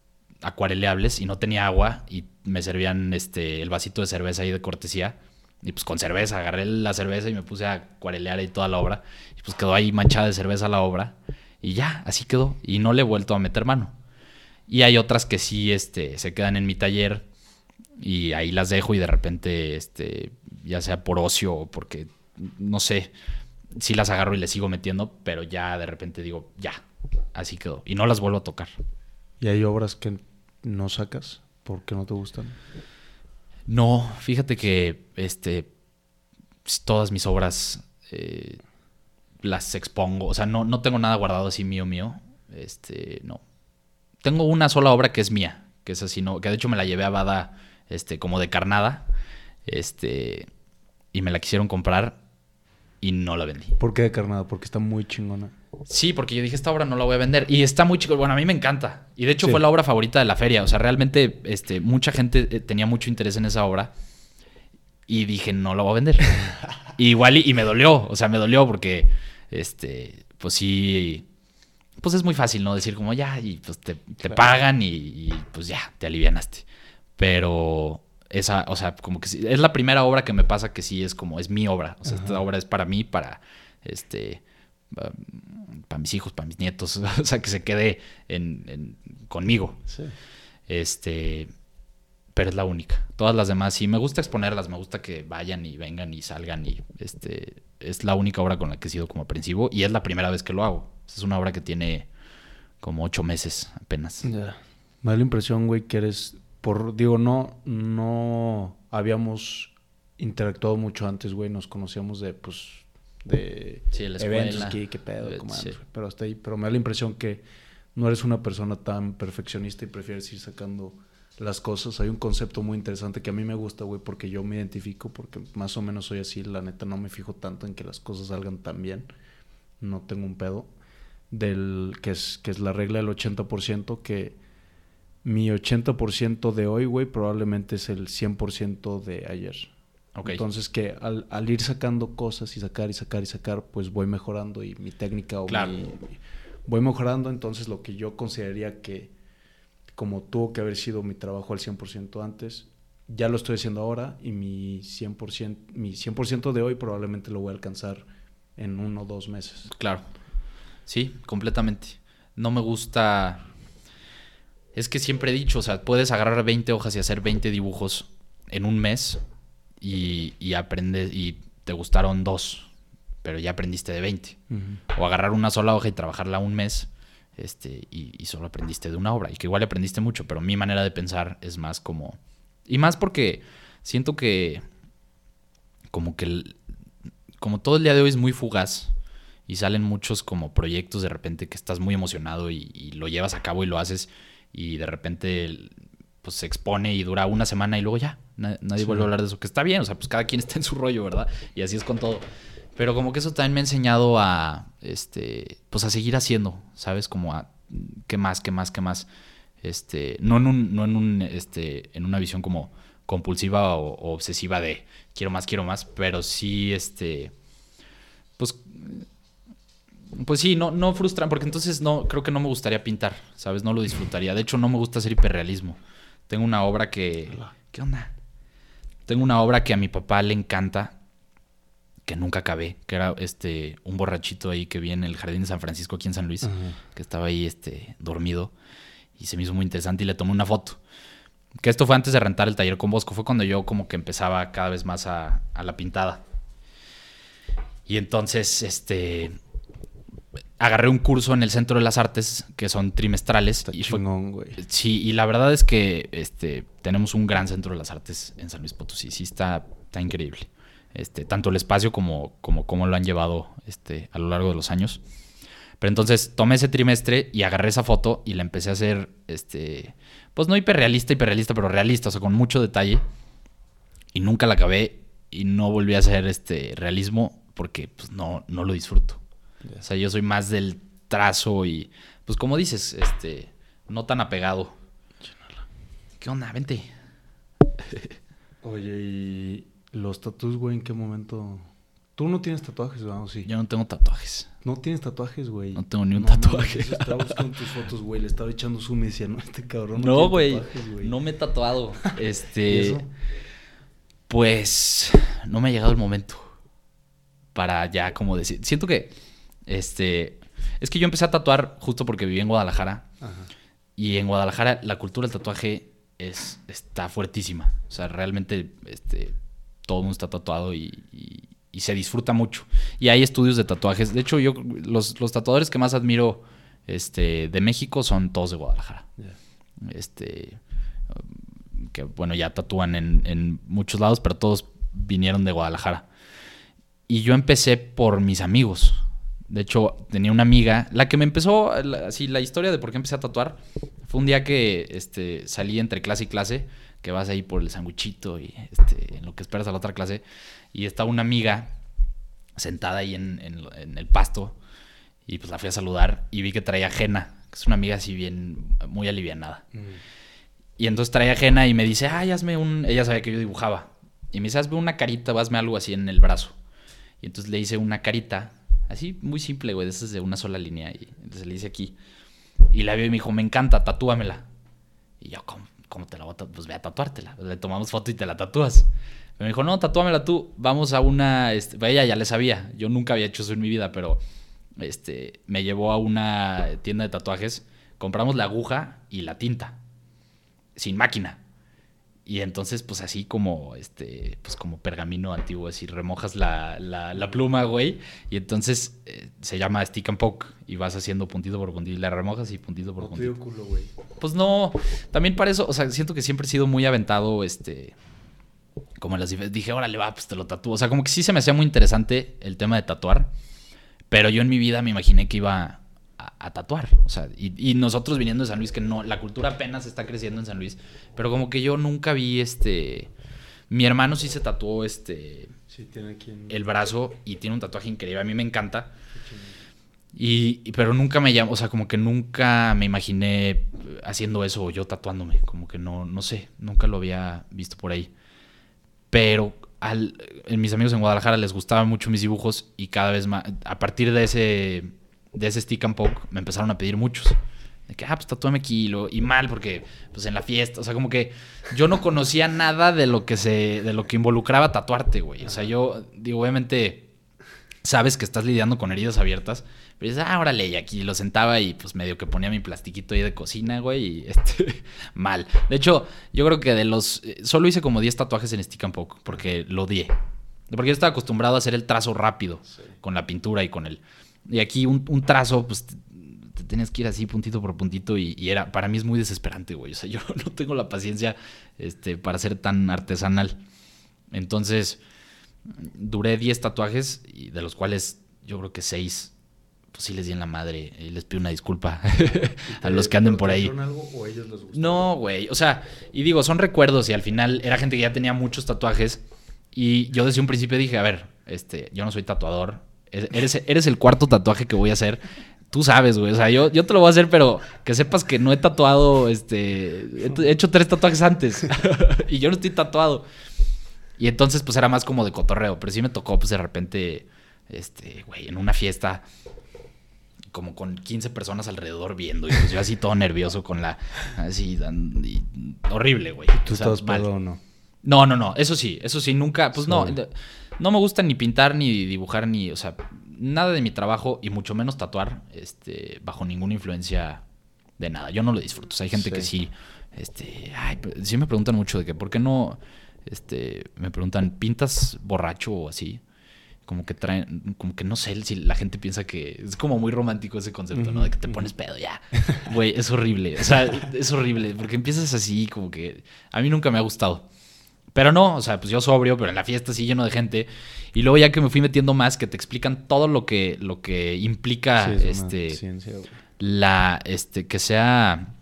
acuareleables y no tenía agua y me servían este el vasito de cerveza ahí de cortesía. Y pues con cerveza agarré la cerveza y me puse a acuarelear ahí toda la obra. Y pues quedó ahí manchada de cerveza la obra. Y ya así quedó. Y no le he vuelto a meter mano. Y hay otras que sí este se quedan en mi taller y ahí las dejo y de repente este ya sea por ocio o porque no sé sí las agarro y les sigo metiendo pero ya de repente digo ya así quedó. Y no las vuelvo a tocar. ¿Y hay obras que no sacas porque no te gustan? No, fíjate que este todas mis obras eh, las expongo. O sea, no, no tengo nada guardado así mío mío. Este, no. Tengo una sola obra que es mía, que es así, no, que de hecho me la llevé a Bada, este, como de carnada. Este, y me la quisieron comprar y no la vendí. ¿Por qué de carnada? Porque está muy chingona. Sí, porque yo dije, esta obra no la voy a vender. Y está muy chico. Bueno, a mí me encanta. Y de hecho Sí. fue la obra favorita de la feria. O sea, realmente este, mucha gente eh, tenía mucho interés en esa obra. Y dije, no la voy a vender. Y igual y, y me dolió. O sea, me dolió porque, este, pues sí, pues es muy fácil, ¿no? Decir como ya y pues te, te Claro. pagan y, y, pues ya, te alivianaste. Pero esa, o sea, como que sí, es la primera obra que me pasa que sí es como, es mi obra. O sea, esta obra es para mí, para, este, para mis hijos, para mis nietos. O sea, que se quede en, en- conmigo. Sí. Este, pero es la única. Todas las demás sí me gusta exponerlas, me gusta que vayan y vengan y salgan y este es la única obra con la que he sido como aprensivo y es la primera vez que lo hago. Es una obra que tiene como ocho meses apenas. Ya. Me da la impresión, güey, que eres. Por, digo, no, no habíamos interactuado mucho antes, güey. Nos conocíamos de, pues, de Sí, la eventos, qué pedo, Eh, sí. Pero hasta ahí. Pero me da la impresión que no eres una persona tan perfeccionista y prefieres ir sacando las cosas. Hay un concepto muy interesante que a mí me gusta, güey, porque yo me identifico, porque más o menos soy así. La neta, no me fijo tanto en que las cosas salgan tan bien. No tengo un pedo del que es, que es la regla del 80%, que mi 80% de hoy, güey, probablemente es el 100% de ayer. Entonces que al, al ir sacando cosas y sacar y sacar y sacar, pues voy mejorando y mi técnica o Claro. mi- voy mejorando, entonces lo que yo consideraría que como tuvo que haber sido mi trabajo al 100% antes, ya lo estoy haciendo ahora y mi 100%, mi 100% de hoy probablemente lo voy a alcanzar en uno o dos meses. Claro. Sí, completamente. No me gusta. Es que siempre he dicho, o sea, puedes agarrar 20 hojas y hacer 20 dibujos en un mes y, y aprendes y te gustaron dos, pero ya aprendiste de 20. O agarrar una sola hoja y trabajarla un mes este, y, y solo aprendiste de una obra. Y que igual aprendiste mucho, pero mi manera de pensar es más como... Y más porque siento que como que el- como todo el día de hoy es muy fugaz y salen muchos como proyectos de repente que estás muy emocionado y, y lo llevas a cabo y lo haces y de repente pues se expone y dura una semana y luego ya, nadie Sí. vuelve a hablar de eso, que está bien, o sea, pues cada quien está en su rollo, ¿verdad? Y así es con todo. Pero como que eso también me ha enseñado a, este, pues a seguir haciendo, ¿sabes? Como a, ¿qué más, qué más, qué más? Este, no en un, no en un, este, en una visión como compulsiva o, o obsesiva de quiero más, quiero más, pero sí, este, pues, pues sí, no, no frustran, porque entonces no, creo que no me gustaría pintar, ¿sabes? No lo disfrutaría. De hecho, no me gusta hacer hiperrealismo. Tengo una obra que, ¿qué onda? Tengo una obra que a mi papá le encanta, que nunca acabé, que era este un borrachito ahí que vi en el jardín de San Francisco aquí en San Luis, que estaba ahí este dormido y se me hizo muy interesante y le tomé una foto. Que esto fue antes de rentar el taller con Bosco, fue cuando yo como que empezaba cada vez más a, a la pintada. Y entonces, este, agarré un curso en el Centro de las Artes, que son trimestrales. Está y chingón, güey. Sí, y la verdad es que este, tenemos un gran centro de las artes en San Luis Potosí. Sí, está, está increíble. Este, tanto el espacio como, como, como lo han llevado este, a lo largo de los años. Pero entonces tomé ese trimestre y agarré esa foto y la empecé a hacer, este, pues no hiperrealista, hiperrealista, pero realista, o sea, con mucho detalle. Y nunca la acabé y no volví a hacer este realismo porque pues, no, no lo disfruto. O sea, yo soy más del trazo y, pues como dices, este, no tan apegado. ¿Qué onda? Vente. Oye, ¿y los tatuajes, güey, en qué momento? Tú no tienes tatuajes, vamos, sí. Yo no tengo tatuajes. No tienes tatuajes, güey. No tengo ni un mames, tatuaje. estaba buscando tus fotos, güey. Le estaba echando zoom y decía, no, este cabrón No, tiene güey. tatuajes, No me he tatuado. ¿Y Este. eso? Pues. No me ha llegado el momento. Para ya como decir. Siento que. Este. Es que yo empecé a tatuar justo porque viví en Guadalajara. Ajá. Y en Guadalajara la cultura del tatuaje es, está fuertísima. O sea, realmente este, todo el mundo está tatuado y, y- y se disfruta mucho. Y hay estudios de tatuajes. De hecho, yo los, los tatuadores que más admiro este, de México son todos de Guadalajara. Este, que bueno, ya tatúan en, en muchos lados, pero todos vinieron de Guadalajara. Y yo empecé por mis amigos. De hecho, tenía una amiga, la que me empezó, así, la historia de por qué empecé a tatuar, fue un día que este, salí entre clase y clase, que vas ahí por el sanguchito y este, en lo que esperas a la otra clase, y estaba una amiga sentada ahí en, en- en el pasto, Y pues la fui a saludar y vi que traía Jena, que es una amiga así bien, muy alivianada. Y entonces traía Jena y me dice, ay, hazme un... Ella sabía que yo dibujaba. Y me dice, hazme una carita, hazme algo así en el brazo. Y entonces le hice una carita, así muy simple, güey, de esas de una sola línea. Y entonces le hice aquí. Y la vio y me dijo, me encanta, tatúamela. Y yo, ¿cómo, cómo te la voy a? Pues ve a tatuártela. Le tomamos foto y te la tatúas. Me dijo, no, tatúamela tú. Vamos a una... Este, ella ya le sabía. Yo nunca había hecho eso en mi vida, pero este, me llevó a una tienda de tatuajes. Compramos la aguja y la tinta. Sin máquina. Y entonces, pues así como, este, pues como pergamino antiguo, así remojas la, la, pluma, güey. Y entonces eh, se llama stick and poke. Y vas haciendo puntito por puntito. Y la remojas y puntito por puntito. Culo, pues no, también para eso, o sea, siento que siempre he sido muy aventado, este, como las dije, órale, va, pues te lo tatúo. O sea, como que sí se me hacía muy interesante el tema de tatuar. Pero yo en mi vida me imaginé que iba a, tatuar. O sea, y, nosotros viniendo de San Luis, que no, la cultura apenas está creciendo en San Luis. Pero como que yo nunca vi este. Mi hermano sí se tatuó este. Sí, tiene aquí el brazo y tiene un tatuaje increíble. A mí me encanta. Y, pero nunca me llamó, o sea, como que nunca me imaginé haciendo eso o yo tatuándome. Como que no, no sé, nunca lo había visto por ahí. Pero al, mis amigos en Guadalajara les gustaban mucho mis dibujos y cada vez más, a partir de ese, de ese stick and poke, me empezaron a pedir muchos. De que, ah, pues tatúame aquí. y mal, porque, pues en la fiesta, o sea, como que yo no conocía nada de lo que se, de lo que involucraba tatuarte, güey. O sea, yo, digo, obviamente, sabes que estás lidiando con heridas abiertas, pero dices, ah, órale, y aquí lo sentaba y pues medio que ponía mi plastiquito ahí de cocina, güey, y este, mal. De hecho, yo creo que de los, eh, solo hice como 10 tatuajes en Stick and Poke, porque lo odié. Porque yo estaba acostumbrado a hacer el trazo rápido, con la pintura y con el... Y aquí un, trazo, pues te tenías que ir así puntito por puntito y, y, era, para mí es muy desesperante, güey. O sea, yo no tengo la paciencia este, para ser tan artesanal. Entonces, duré 10 tatuajes, y de los cuales yo creo que 6 pues sí les di en la madre y les pido una disculpa a los que anden por ahí. algo o ellos les No, güey, o sea, y digo, son recuerdos y al final era gente que ya tenía muchos tatuajes y yo desde un principio dije, a ver, este, yo no soy tatuador, eres, eres el cuarto tatuaje que voy a hacer. Tú sabes, güey. O sea, yo, yo te lo voy a hacer, pero que sepas que no he tatuado, este... He hecho tres tatuajes antes. y yo no estoy tatuado. Y entonces, pues era más como de cotorreo. Pero sí me tocó, pues de repente, este, güey, en una fiesta como con 15 personas alrededor viendo. Y pues yo así todo nervioso con la. Así, horrible, güey. ¿Tú estás mal o no? No, no, no. Eso sí, eso sí, nunca. Pues no. No me gusta ni pintar, ni dibujar, ni. O sea, nada de mi trabajo y mucho menos tatuar, este, bajo ninguna influencia de nada. Yo no lo disfruto. O sea, hay gente que sí. Este. Ay, sí me preguntan mucho de que, ¿por qué no? Este. Me preguntan, ¿pintas borracho o así? como que traen, como que no sé si la gente piensa que es como muy romántico ese concepto, ¿no? De que te pones pedo ya. Güey, es horrible. O sea, es horrible porque empiezas así, como que a mí nunca me ha gustado. Pero no, o sea, pues yo sobrio, pero en la fiesta sí lleno de gente. Y luego ya que me fui metiendo más, que te explican todo lo que, lo que implica este, la, este, que sea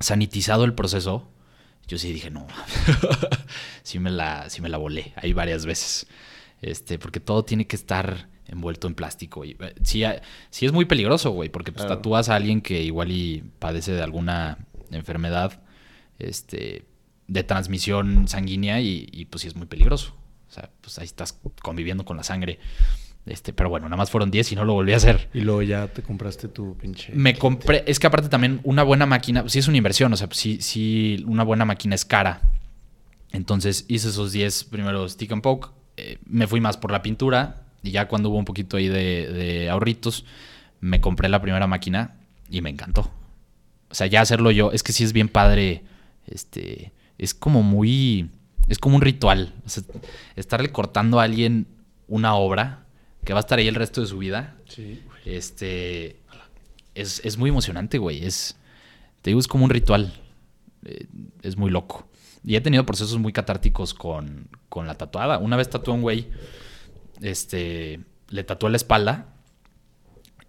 sanitizado el proceso. Yo sí dije, no, sí, me la, sí me la volé ahí varias veces este, porque todo tiene que estar envuelto en plástico. Y, eh, sí, es muy peligroso, güey, porque pues, tatúas a alguien que igual y padece de alguna enfermedad este, de transmisión sanguínea y, pues sí es muy peligroso. O sea, pues ahí estás conviviendo con la sangre. Este, pero bueno, nada más fueron 10 y no lo volví a hacer. Y luego ya te compraste tu pinche. Me compré, es que aparte también una buena máquina, sí es una inversión, o sea, sí, sí, una buena máquina es cara. Entonces hice esos 10 primeros stick and poke eh, me fui más por la pintura y ya cuando hubo un poquito ahí de, ahorritos, me compré la primera máquina y me encantó. O sea, ya hacerlo yo, es que sí es bien padre, este, es como muy, es como un ritual. estarle cortando a alguien una obra que va a estar ahí el resto de su vida. Este, es, muy emocionante, güey. Es, te digo, es como un ritual. Eh, es muy loco. Y he tenido procesos muy catárticos con, con la tatuada. Una vez tatué a un güey, este, le tatué la espalda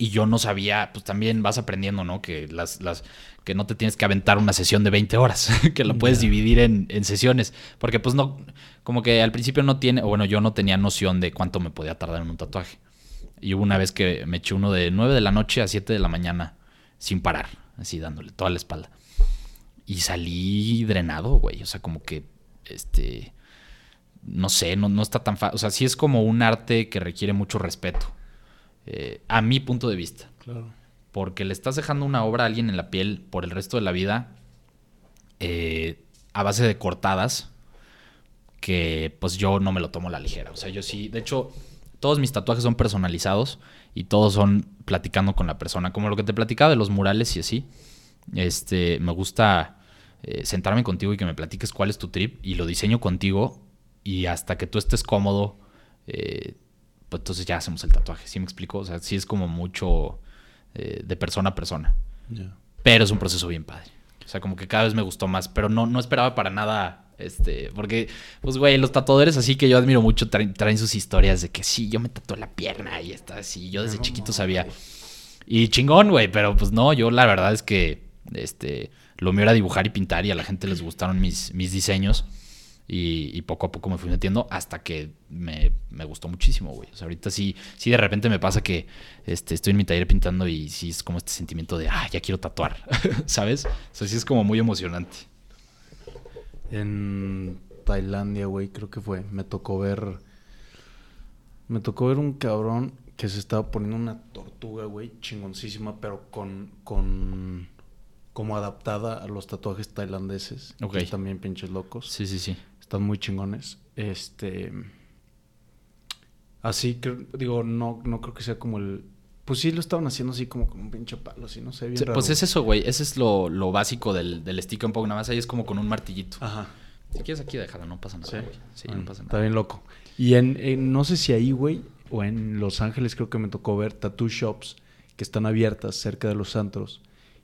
y yo no sabía, pues también vas aprendiendo, ¿no? Que las, las, que no te tienes que aventar una sesión de 20 horas, que lo puedes dividir en, en, sesiones, porque pues no, como que al principio no tiene, o bueno, yo no tenía noción de cuánto me podía tardar en un tatuaje. Y hubo una vez que me eché uno de 9 de la noche a 7 de la mañana sin parar, así dándole toda la espalda. Y salí drenado, güey. O sea, como que, este, no sé, no, no está tan fácil. O sea, sí es como un arte que requiere mucho respeto. Eh, a mi punto de vista. Claro. Porque le estás dejando una obra a alguien en la piel por el resto de la vida eh, a base de cortadas que pues yo no me lo tomo a la ligera. O sea, yo sí, de hecho, todos mis tatuajes son personalizados y todos son platicando con la persona. Como lo que te platicaba de los murales y así. Este, me gusta eh, sentarme contigo y que me platiques cuál es tu trip y lo diseño contigo y hasta que tú estés cómodo, eh, pues entonces ya hacemos el tatuaje. ¿Sí me explico? O sea, sí es como mucho eh, de persona a persona. Pero es un proceso bien padre. O sea, como que cada vez me gustó más, pero no, no esperaba para nada. Este, porque, pues, güey, los tatuadores así que yo admiro mucho traen, traen sus historias de que sí, yo me tatué la pierna y está así. Yo desde No, chiquito no, sabía. güey. Y chingón, güey, pero pues no, yo la verdad es que este, lo mío era dibujar y pintar y a la gente les gustaron mis, mis diseños. Y, y poco a poco me fui metiendo hasta que me, me gustó muchísimo, güey. O sea, ahorita sí, sí de repente me pasa que este, estoy en mi taller pintando y sí es como este sentimiento de, ah, ya quiero tatuar, ¿sabes? O sea, sí es como muy emocionante. En Tailandia, güey, creo que fue. Me tocó ver. Me tocó ver un cabrón que se estaba poniendo una tortuga, güey, chingoncísima, pero con. con como adaptada a los tatuajes tailandeses. Ok. que También pinches locos. Sí, sí, sí. Están muy chingones. Este. Así que, digo, no, no creo que sea como el. Pues sí lo estaban haciendo así como con un pinche palo, así, no sé, bien Sí, raro. pues es eso, güey. Ese es lo, lo básico del, del stick un poco. Nada más ahí es como con un martillito. Ajá. Si quieres aquí, déjalo, no pasa nada, Sí, güey. Sí, Bueno, no pasa Está nada. bien loco. Y en, en- no sé si ahí, güey, o en Los Ángeles creo que me tocó ver tattoo shops que están abiertas cerca de los antros.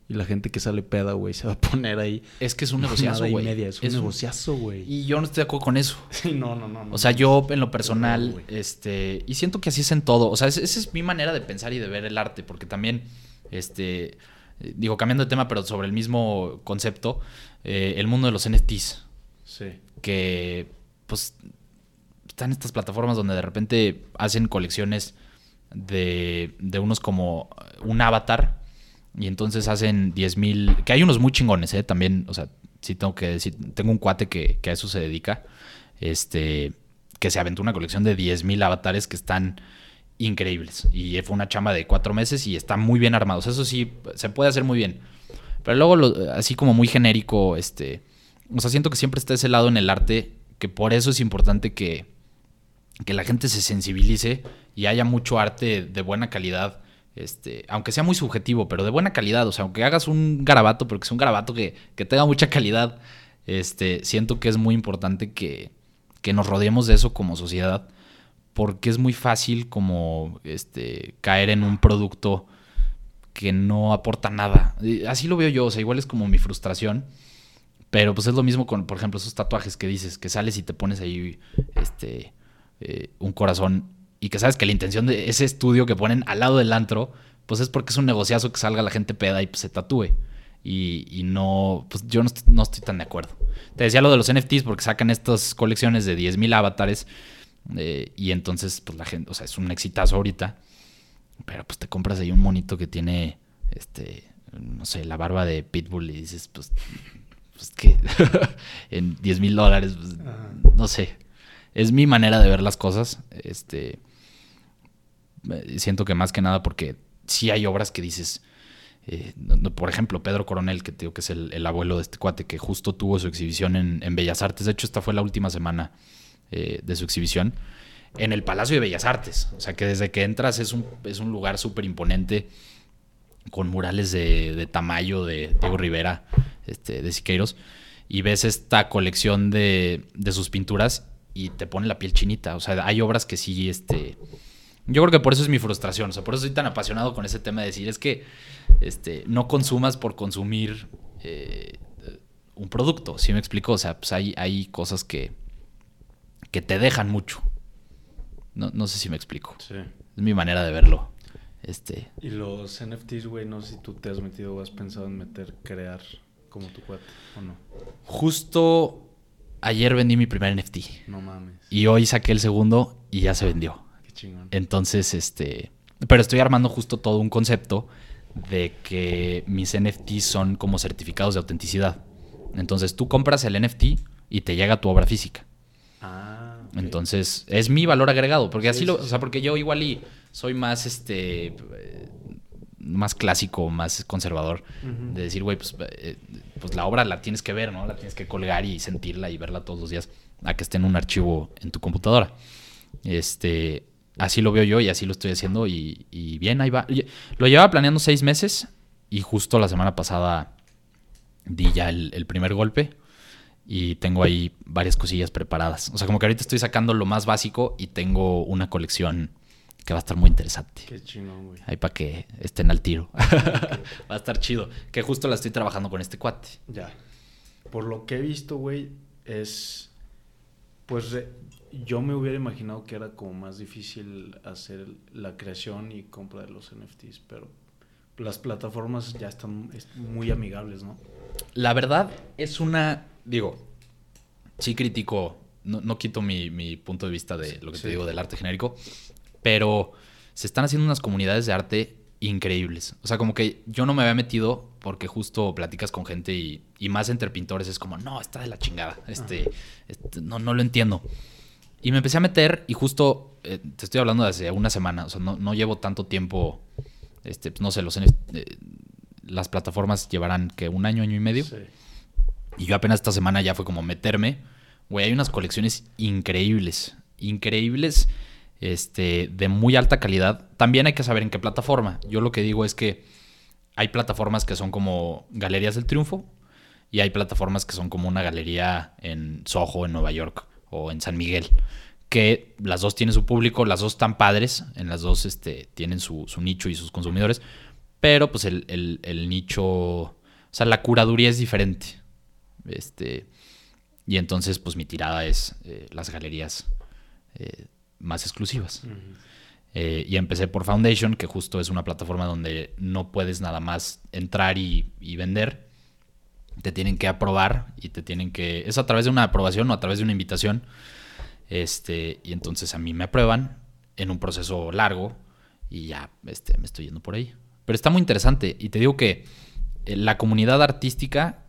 Y la gente que sale peda, güey, se va a poner ahí. Es que es un negociazo, güey. Es un negociazo, güey. Y yo no estoy de acuerdo con eso. Sí, no, no, no. O sea, yo en lo personal, este, y siento que así es en todo. O sea, es- esa es mi manera de pensar y de ver el arte, porque también, este, digo, cambiando de tema, pero sobre el mismo concepto, eh, el mundo de los NFTs, Sí. que, pues, están estas plataformas donde de repente hacen colecciones de, de unos como un avatar, y entonces hacen 10.000, que hay unos muy chingones, ¿eh? También, o sea, sí tengo que decir, tengo un cuate que, a eso se dedica, este, que se aventó una colección de 10.000 avatares que están increíbles. Y fue una chamba de cuatro meses y está muy bien armados. Eso sí, se puede hacer muy bien. Pero luego, así como muy genérico, este, o sea, siento que siempre está ese lado en el arte, que por eso es importante que, que la gente se sensibilice y haya mucho arte de buena calidad, este, aunque sea muy subjetivo, pero de buena calidad. O sea, aunque hagas un garabato, pero que sea un garabato que, que tenga mucha calidad, este, siento que es muy importante que, que nos rodeemos de eso como sociedad, porque es muy fácil como este, caer en un producto que no aporta nada. Así lo veo yo, o sea, igual es como mi frustración. Pero pues es lo mismo con, por ejemplo, esos tatuajes que dices, que sales y te pones ahí este, eh, un corazón y que sabes que la intención de ese estudio que ponen al lado del antro, pues es porque es un negociazo que salga la gente peda y pues, se tatúe. Y, y no, pues yo no, est- no estoy tan de acuerdo. Te decía lo de los NFTs porque sacan estas colecciones de 10.000 avatares eh, y entonces pues la gente, o sea, es un exitazo ahorita. Pero pues te compras ahí un monito que tiene, este, no sé, la barba de Pitbull y dices, pues, pues que en 10 mil dólares, pues, no sé. Es mi manera de ver las cosas. Este, siento que más que nada porque sí hay obras que dices, eh, por ejemplo, Pedro Coronel, que digo que es el, el abuelo de este cuate, que justo tuvo su exhibición en, en Bellas Artes. De hecho, esta fue la última semana eh, de su exhibición en el Palacio de Bellas Artes. O sea que desde que entras es un, es un lugar súper imponente con murales de, de Tamayo, de Diego Rivera, este, de Siqueiros, y ves esta colección de, de sus pinturas y te pone la piel chinita. O sea, hay obras que sí, este... Yo creo que por eso es mi frustración, o sea, por eso soy tan apasionado con ese tema de decir, es que este, no consumas por consumir eh, un producto, ¿sí me explico? O sea, pues hay, hay cosas que, que te dejan mucho. No, no sé si me explico. Sí. Es mi manera de verlo. Este, Y los NFTs, güey, no sé si tú te has metido o has pensado en meter, crear como tu cuate o no. justo ayer vendí mi primer NFT No mames. y hoy saqué el segundo y ya se vendió. Chingón. Entonces, este, Pero estoy armando justo todo un concepto de que mis NFTs son como certificados de autenticidad. Entonces tú compras el NFT y te llega tu obra física. Ah. Entonces, es mi valor agregado. Porque Sí, así lo. O sea, porque yo igual y soy más este. eh, más clásico, más conservador. De decir, güey, pues, eh, pues la obra la tienes que ver, ¿no? La tienes que colgar y sentirla y verla todos los días. A que esté en un archivo en tu computadora. Este. Así lo veo yo y así lo estoy haciendo. Y, y bien, ahí va. Lo llevaba planeando seis meses. Y justo la semana pasada di ya el, el primer golpe. Y tengo ahí varias cosillas preparadas. O sea, como que ahorita estoy sacando lo más básico y tengo una colección que va a estar muy interesante. Qué chingón, güey. Ahí para que estén al tiro. va a estar chido. Que justo la estoy trabajando con este cuate. Ya. Por lo que he visto, güey, es. Pues yo me hubiera imaginado que era como más difícil hacer la creación y compra de los NFTs, pero las plataformas ya están es- muy amigables, ¿no? La verdad es una. Digo, sí critico. No, no quito mi, mi punto de vista de lo que Sí. te digo del arte genérico. Pero se están haciendo unas comunidades de arte increíbles. O sea, como que yo no me había metido porque justo platicas con gente y, y más entre pintores es como, no, está de la chingada. Este, este, no, no lo entiendo. Y me empecé a meter y justo eh, te estoy hablando de hace una semana. O sea, no, no llevo tanto tiempo. Este, pues, no sé, los eh, las plataformas llevarán que un año, año y medio. Sí. Y yo apenas esta semana ya fue como meterme. Güey, hay unas colecciones increíbles. Increíbles. Este, de muy alta calidad. También hay que saber en qué plataforma. Yo lo que digo es que hay plataformas que son como Galerías del Triunfo. Y hay plataformas que son como una galería en Soho, en Nueva York. O en San Miguel. Que las dos tienen su público, las dos están padres. En las dos este, tienen su, su nicho y sus consumidores. Pero pues el, el- el nicho. O sea, la curaduría es diferente. Este, y entonces, pues mi tirada es eh, las galerías eh, más exclusivas. Eh, y empecé por Foundation, que justo es una plataforma donde no puedes nada más entrar y, y vender. Te tienen que aprobar y te tienen que... Es a través de una aprobación o a través de una invitación. Este, y entonces a mí me aprueban en un proceso largo y ya este, me estoy yendo por ahí. Pero está muy interesante y te digo que eh, la comunidad artística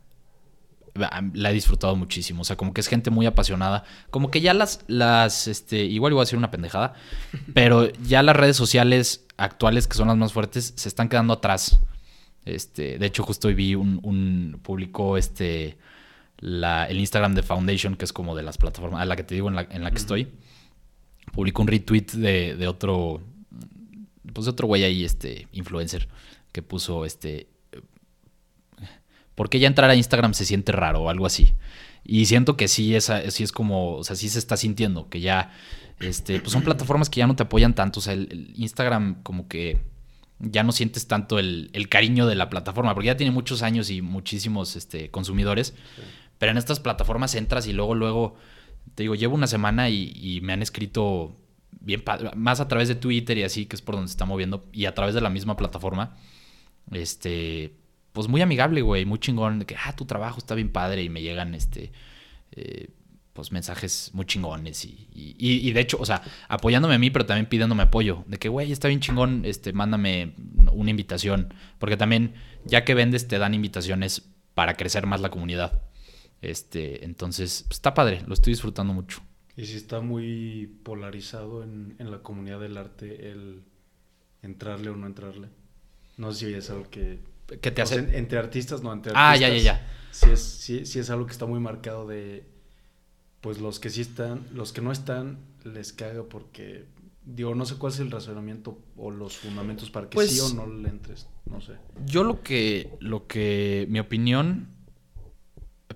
ah, la he disfrutado muchísimo. O sea, como que es gente muy apasionada. Como que ya las, las, este, igual iba a decir una pendejada, pero ya las redes sociales actuales, que son las más fuertes, se están quedando atrás. Este, de hecho, justo hoy vi un, un publicó este la, el Instagram de Foundation, que es como de las plataformas, a la que te digo en la, en la que estoy. Publicó un retweet de, de otro, pues de otro güey ahí, este, influencer, que puso este ¿por qué ya entrar a Instagram se siente raro o algo así? Y siento que sí es, sí es como, o sea, sí se está sintiendo, que ya, este, pues son plataformas que ya no te apoyan tanto, o sea, el, el Instagram como que ya no sientes tanto el, el, cariño de la plataforma, porque ya tiene muchos años y muchísimos este, consumidores, sí. pero en estas plataformas entras y luego, luego, te digo, llevo una semana y, y me han escrito bien, más a través de Twitter y así, que es por donde se está moviendo, y a través de la misma plataforma, este, pues muy amigable, güey, muy chingón, de que, ah, tu trabajo está bien padre y me llegan, este, eh, pues mensajes muy chingones y, y, y, de hecho, o sea, apoyándome a mí, pero también pidiéndome apoyo, de que, güey, está bien chingón, este, mándame una invitación, porque también, ya que vendes, te dan invitaciones para crecer más la comunidad. Este, entonces, pues, está padre, lo estoy disfrutando mucho. Y si está muy polarizado en, en la comunidad del arte el entrarle o no entrarle. No sé si es algo que ¿Qué te hace? Entre artistas, no, entre ah, artistas. ya, ya, ya. Sí es, sí, sí es algo que está muy marcado de. Pues los que sí están, los que no están, les caga porque. Digo, no sé cuál es el razonamiento o los fundamentos para que pues, sí o no le entres. No sé. Yo lo que. Lo que. Mi opinión.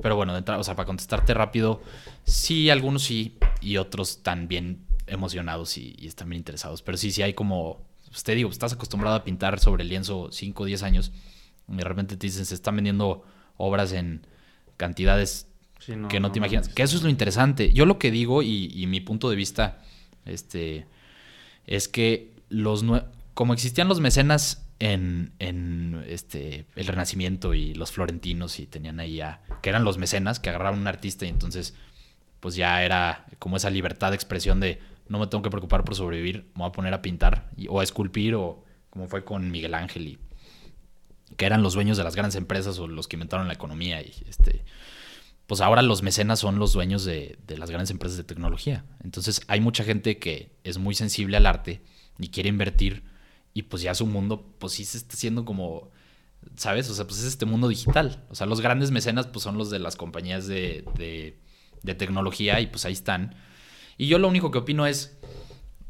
Pero bueno, de entrada, o sea, para contestarte rápido, sí, algunos sí, y otros están bien emocionados y, y están bien interesados. Pero sí, sí hay como. Pues te digo, estás acostumbrado a pintar sobre el lienzo 5 o 10 años y de repente te dicen se están vendiendo obras en cantidades sí, no, que no, no te imaginas. No, que eso es lo interesante. Yo lo que digo y, y mi punto de vista este, es que los como existían los mecenas en, en este, el Renacimiento y los florentinos y tenían ahí a, que eran los mecenas que agarraban un artista y entonces pues ya era como esa libertad de expresión de no me tengo que preocupar por sobrevivir, me voy a poner a pintar o a esculpir o como fue con Miguel Ángel y que eran los dueños de las grandes empresas o los que inventaron la economía y este pues ahora los mecenas son los dueños de, las grandes empresas de tecnología. Entonces hay mucha gente que es muy sensible al arte y quiere invertir y pues ya su mundo pues sí se está haciendo como, ¿sabes? O sea, pues es este mundo digital. O sea, los grandes mecenas pues son los de las compañías de, de, de tecnología y pues ahí están. Y yo lo único que opino es,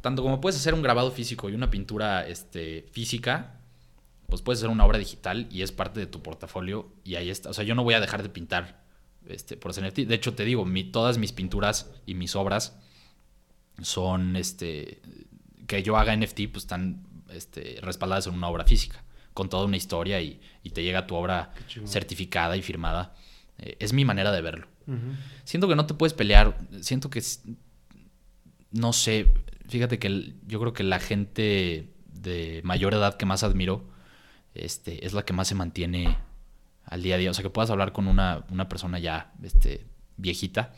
tanto como puedes hacer un grabado físico y una pintura este, física, pues puedes hacer una obra digital y es parte de tu portafolio y ahí está. O sea, yo no voy a dejar de pintar este, por NFT. De hecho, te digo, mi, todas mis pinturas y mis obras son, este, que yo haga NFT, pues están este, respaldadas en una obra física, con toda una historia y, y te llega tu obra certificada y firmada. Eh, es mi manera de verlo. Uh -huh. Siento que no te puedes pelear, siento que, no sé, fíjate que el, yo creo que la gente de mayor edad que más admiro este, es la que más se mantiene al día a día. O sea, que puedas hablar con una, una persona ya este, viejita,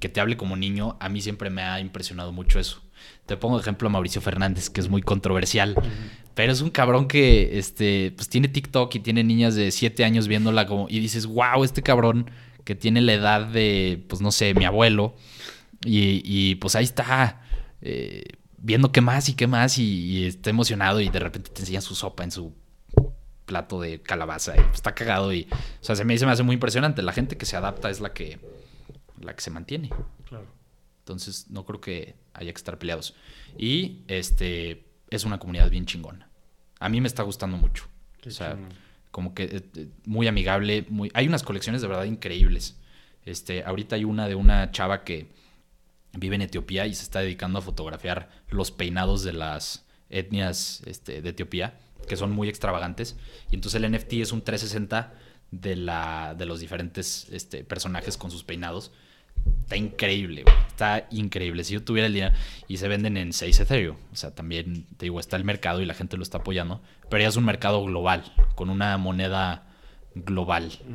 que te hable como niño, a mí siempre me ha impresionado mucho eso. Te pongo de ejemplo a Mauricio Fernández, que es muy controversial, uh -huh. pero es un cabrón que este, pues, tiene TikTok y tiene niñas de 7 años viéndola como, y dices, wow, este cabrón que tiene la edad de, pues no sé, mi abuelo, y, y pues ahí está, eh, viendo qué más y qué más, y, y está emocionado y de repente te enseña su sopa en su plato de calabaza y está cagado y o sea se me, se me hace muy impresionante. La gente que se adapta es la que la que se mantiene. Claro. Entonces no creo que haya que estar peleados. Y este es una comunidad bien chingona. A mí me está gustando mucho. Qué o sea chingón. como que eh, muy amigable muy hay unas colecciones de verdad increíbles. Este ahorita hay una de una chava que vive en Etiopía y se está dedicando a fotografiar los peinados de las etnias este, de Etiopía que son muy extravagantes. Y entonces el NFT es un 360 de, la, de los diferentes este, personajes con sus peinados. Está increíble, güey. Está increíble. Si yo tuviera el dinero. Y se venden en 6 Ethereum. O sea, también, te digo, está el mercado y la gente lo está apoyando. Pero ya es un mercado global, con una moneda global. Uh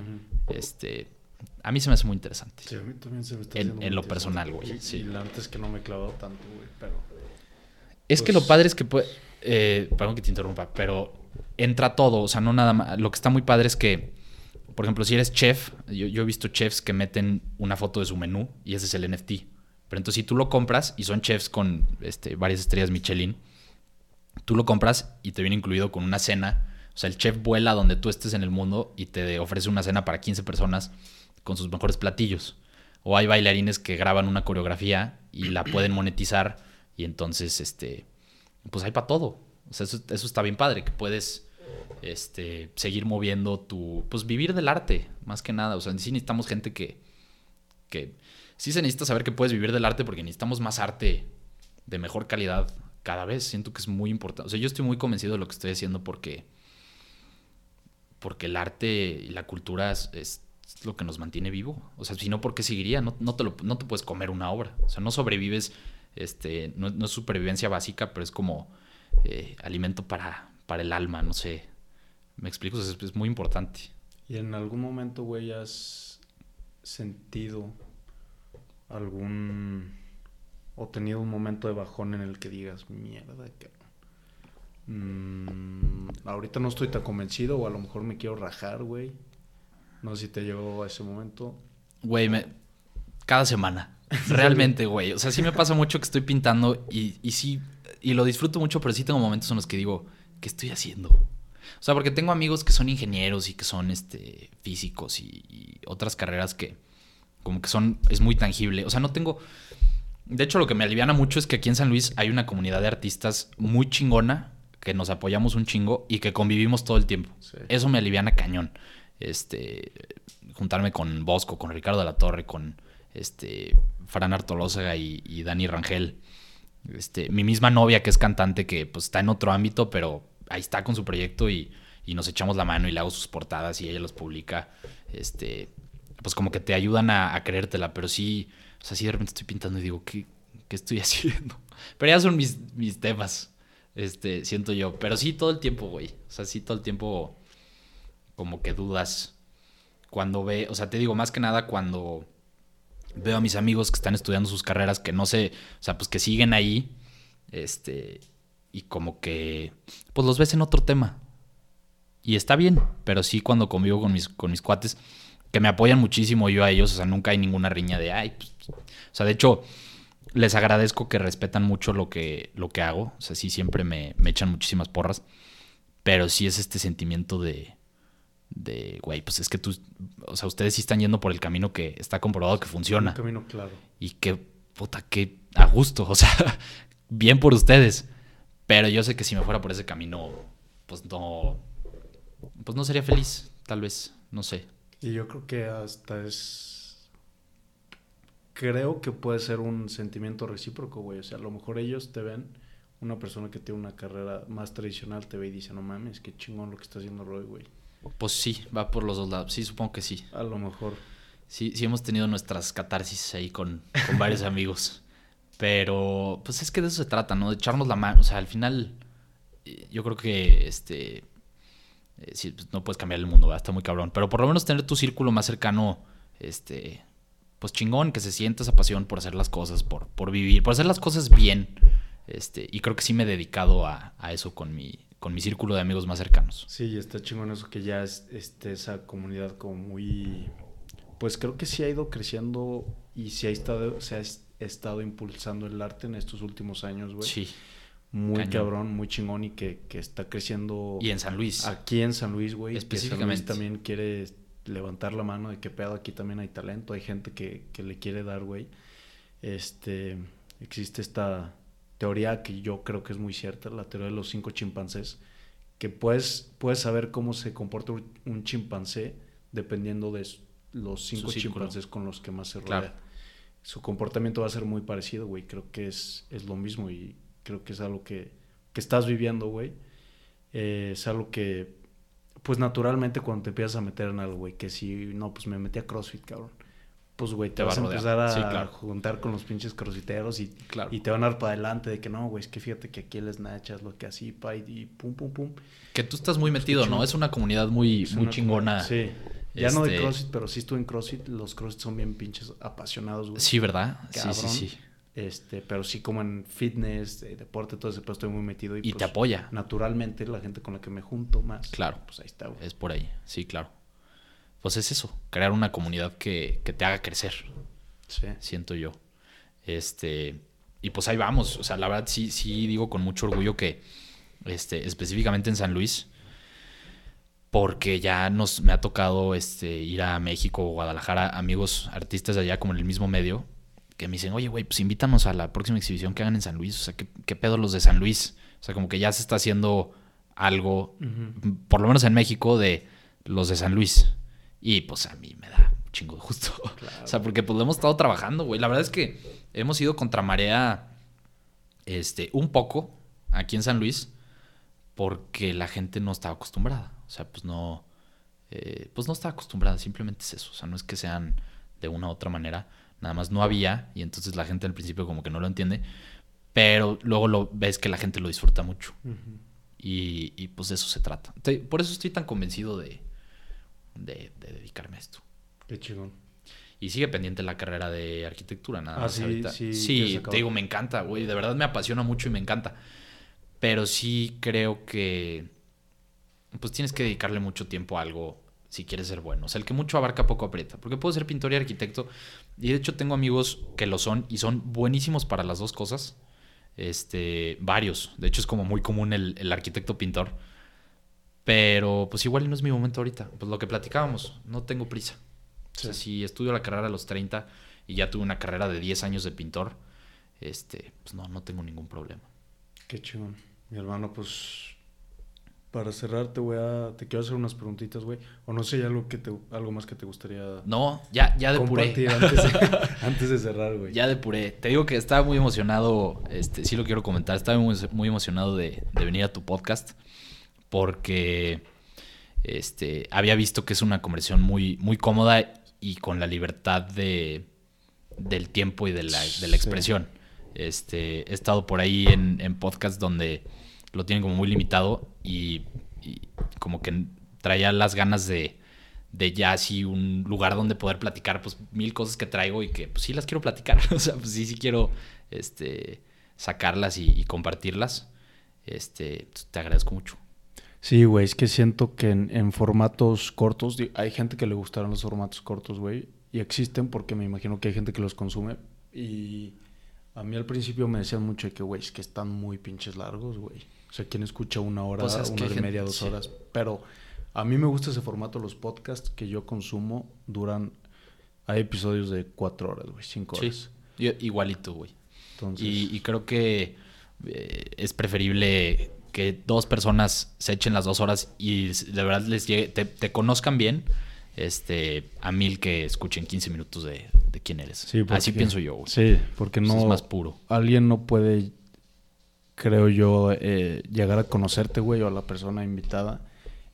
-huh. Este. A mí se me hace muy interesante. Sí, a mí también se me está En, en lo personal, güey. Sí. y la neta es que no me he clavado tanto, güey, pero... Es que Pues- lo padre es que puede. Eh, perdón que te interrumpa, pero entra todo. O sea, no nada más. Lo que está muy padre es que, por ejemplo, si eres chef, yo, yo he visto chefs que meten una foto de su menú y ese es el NFT. Pero entonces, si tú lo compras y son chefs con este, varias estrellas Michelin, tú lo compras y te viene incluido con una cena. O sea, el chef vuela donde tú estés en el mundo y te ofrece una cena para 15 personas con sus mejores platillos. O hay bailarines que graban una coreografía y la pueden monetizar y entonces, este, pues hay para todo. O sea, eso, está bien padre, que puedes este, seguir moviendo tu, pues vivir del arte, más que nada. O sea, sí necesitamos gente que, que, sí se necesita saber que puedes vivir del arte porque necesitamos más arte de mejor calidad cada vez. Siento que es muy importante. O sea, yo estoy muy convencido de lo que estoy haciendo porque, porque el arte y la cultura es, es lo que nos mantiene vivo. O sea, si no, ¿por qué seguiría? No, no, te lo, no te puedes comer una obra. O sea, no sobrevives, este, no, no es supervivencia básica, pero es como eh, alimento para, para el alma, no sé. ¿Me explico? Es muy importante. ¿Y en algún momento, güey, has sentido algún... o tenido un momento de bajón en el que digas, mierda, que... Mm, ahorita no estoy tan convencido o a lo mejor me quiero rajar, güey. No sé si te llegó a ese momento. Güey, me... cada semana. Realmente, güey. O sea, sí me pasa mucho que estoy pintando y, y sí, y lo disfruto mucho, pero sí tengo momentos en los que digo, ¿qué estoy haciendo? O sea, porque tengo amigos que son ingenieros y que son este, físicos y, y otras carreras que como que son, es muy tangible. O sea, no tengo... De hecho, lo que me aliviana mucho es que aquí en San Luis hay una comunidad de artistas muy chingona, que nos apoyamos un chingo y que convivimos todo el tiempo. Sí. Eso me aliviana cañón. Este, juntarme con Bosco, con Ricardo de la Torre, con este, Fran Artolózaga y, Dani Rangel. Este, mi misma novia, que es cantante, que pues está en otro ámbito, pero ahí está con su proyecto y, y nos echamos la mano y le hago sus portadas y ella los publica. Este, pues como que te ayudan a, a creértela, pero sí, o sea, sí de repente estoy pintando y digo, ¿qué, qué estoy haciendo? Pero ya son mis, mis temas, este, siento yo. Pero sí todo el tiempo, güey. O sea, sí todo el tiempo como que dudas cuando ve, o sea, te digo más que nada cuando veo a mis amigos que están estudiando sus carreras, que no sé, o sea, pues que siguen ahí, este, y como que, pues los ves en otro tema. Y está bien, pero sí cuando convivo con mis, con mis cuates, que me apoyan muchísimo yo a ellos, o sea, nunca hay ninguna riña de, ay, pues, o sea, de hecho, les agradezco que respetan mucho lo que, lo que hago, o sea, sí siempre me, me echan muchísimas porras, pero sí es este sentimiento de, de, güey, pues es que tú, o sea, ustedes sí están yendo por el camino que está comprobado que funciona. Un camino claro. Y qué, puta, qué a gusto, o sea, bien por ustedes. Pero yo sé que si me fuera por ese camino, pues no, pues no sería feliz, tal vez, no sé. Y yo creo que hasta es, creo que puede ser un sentimiento recíproco, güey. O sea, a lo mejor ellos te ven, una persona que tiene una carrera más tradicional te ve y dice, no mames, qué chingón lo que está haciendo Roy, güey. Pues sí, va por los dos lados. Sí, supongo que sí. A lo mejor. Sí, sí hemos tenido nuestras catarsis ahí con, con varios amigos. Pero, pues es que de eso se trata, ¿no? De echarnos la mano. O sea, al final, eh, yo creo que, este, eh, sí, pues, no puedes cambiar el mundo, ¿verdad? Está muy cabrón. Pero por lo menos tener tu círculo más cercano, este, pues chingón, que se sienta esa pasión por hacer las cosas, por, por vivir, por hacer las cosas bien. Este, y creo que sí me he dedicado a, a eso con mi, con mi círculo de amigos más cercanos. Sí, está chingón eso que ya es este, esa comunidad como muy... Pues creo que sí ha ido creciendo y sí ha estado, se ha estado impulsando el arte en estos últimos años, güey. Sí. Muy Cañón. cabrón, muy chingón y que, que está creciendo Y en San Luis. aquí en San Luis, güey. que San Luis Específicamente. también quiere levantar la mano de que pedo aquí también hay talento, hay gente que, que le quiere dar, güey. Este, existe esta teoría que yo creo que es muy cierta, la teoría de los cinco chimpancés, que puedes, puedes saber cómo se comporta un- chimpancé dependiendo de los cinco chimpancés con los que más se rodea. Claro. Su comportamiento va a ser muy parecido, güey. Creo que es, es lo mismo y creo que es algo que, que estás viviendo, güey. Eh, es algo que, pues naturalmente cuando te empiezas a meter en algo, güey, que si no, pues me metí a CrossFit, cabrón. Pues, güey, te, Te va vas a a rodear. empezar a Sí, claro. juntar con los pinches crossfiteros y, Claro. y te van a dar para adelante de que no, güey, es que fíjate que aquí el snatch es lo que así, pa, y, y pum, pum, pum. Que tú estás muy metido, ¿no? Es una comunidad muy, Es muy una- chingona. Sí. Ya no de Este- CrossFit, pero sí estuve en CrossFit. Los CrossFit son bien pinches apasionados, güey. Sí, ¿verdad? Sí, Cabrón. sí, sí. Este, pero sí como en fitness, eh, deporte, todo ese, pues estoy muy metido. Y, Y pues, te apoya. Naturalmente, la gente con la que me junto más. Claro. Pues ahí está, güey. Es por ahí, sí, claro. Pues es eso, crear una comunidad que, que te haga crecer, Sí. siento yo. Este, y pues ahí vamos. O sea, la verdad sí, sí digo con mucho orgullo que, este, específicamente en San Luis, porque ya nos me ha tocado este, ir a México o Guadalajara, amigos artistas de allá como en el mismo medio, que me dicen, oye, güey, pues invítanos a la próxima exhibición que hagan en San Luis. O sea, ¿qué, qué pedo los de San Luis? O sea, como que ya se está haciendo algo, por lo menos en México, de los de San Luis. Y pues a mí me da un chingo de gusto. Claro. O sea, porque pues lo hemos estado trabajando, güey. La verdad es que hemos ido contra marea este, un poco aquí en San Luis porque la gente no estaba acostumbrada. O sea, pues no, eh, pues no estaba acostumbrada, simplemente es eso. O sea, no es que sean de una u otra manera, nada más no había y entonces la gente al principio como que no lo entiende, pero luego lo ves que la gente lo disfruta mucho y, y, pues de eso se trata. Por eso estoy tan convencido de, de, de dedicarme a esto. Qué chingón. Y sigue pendiente la carrera de arquitectura, nada Ah, más sí, ahorita. sí, Sí, te digo, me encanta, güey. De verdad me apasiona mucho y me encanta. Pero sí creo que pues tienes que dedicarle mucho tiempo a algo si quieres ser bueno. O sea, el que mucho abarca poco aprieta. Porque puedo ser pintor y arquitecto. Y de hecho tengo amigos que lo son y son buenísimos para las dos cosas. Este, varios. De hecho es como muy común el, el arquitecto pintor. Pero pues igual no es mi momento ahorita. Pues lo que platicábamos, no tengo prisa. O sea, Sí. si estudio la carrera a los 30 y ya tuve una carrera de 10 años de pintor, este, pues no, no tengo ningún problema. Qué chingón. Mi hermano, pues para cerrar te voy a te quiero hacer unas preguntitas, güey. O no sé, algo que te algo más que te gustaría No, ya, ya depuré. antes de, antes de cerrar, güey. Ya depuré. Te digo que estaba muy emocionado, este, sí lo quiero comentar, estaba muy, muy emocionado de, de venir a tu podcast porque este, había visto que es una conversión muy, muy cómoda y con la libertad de, del tiempo y de la, de la Sí. expresión. Este, he estado por ahí en, en podcasts donde lo tienen como muy limitado y, y como que traía las ganas de, de ya así un lugar donde poder platicar pues mil cosas que traigo y que pues sí las quiero platicar. o sea, pues sí, sí quiero este, sacarlas y, y compartirlas. Este, te agradezco mucho. Sí, güey, es que siento que en, en formatos cortos, hay gente que le gustaron los formatos cortos, güey, y existen porque me imagino que hay gente que los consume. Y a mí al principio me decían mucho de que, güey, es que están muy pinches largos, güey. O sea, ¿quién escucha una hora, Pues es una hora y media, dos sí. horas? Pero a mí me gusta ese formato, los podcasts que yo consumo duran, hay episodios de cuatro horas, güey, cinco Sí, horas. yo- igualito, güey. Entonces, Y, y creo que eh, es preferible que dos personas se echen las dos horas y de verdad les llegue, te, te conozcan bien, este, a mil que escuchen 15 minutos de, de quién eres. sí, Así pienso yo, güey. Sí, porque no... es más puro. alguien no puede, creo yo, eh, llegar a conocerte, güey, o a la persona invitada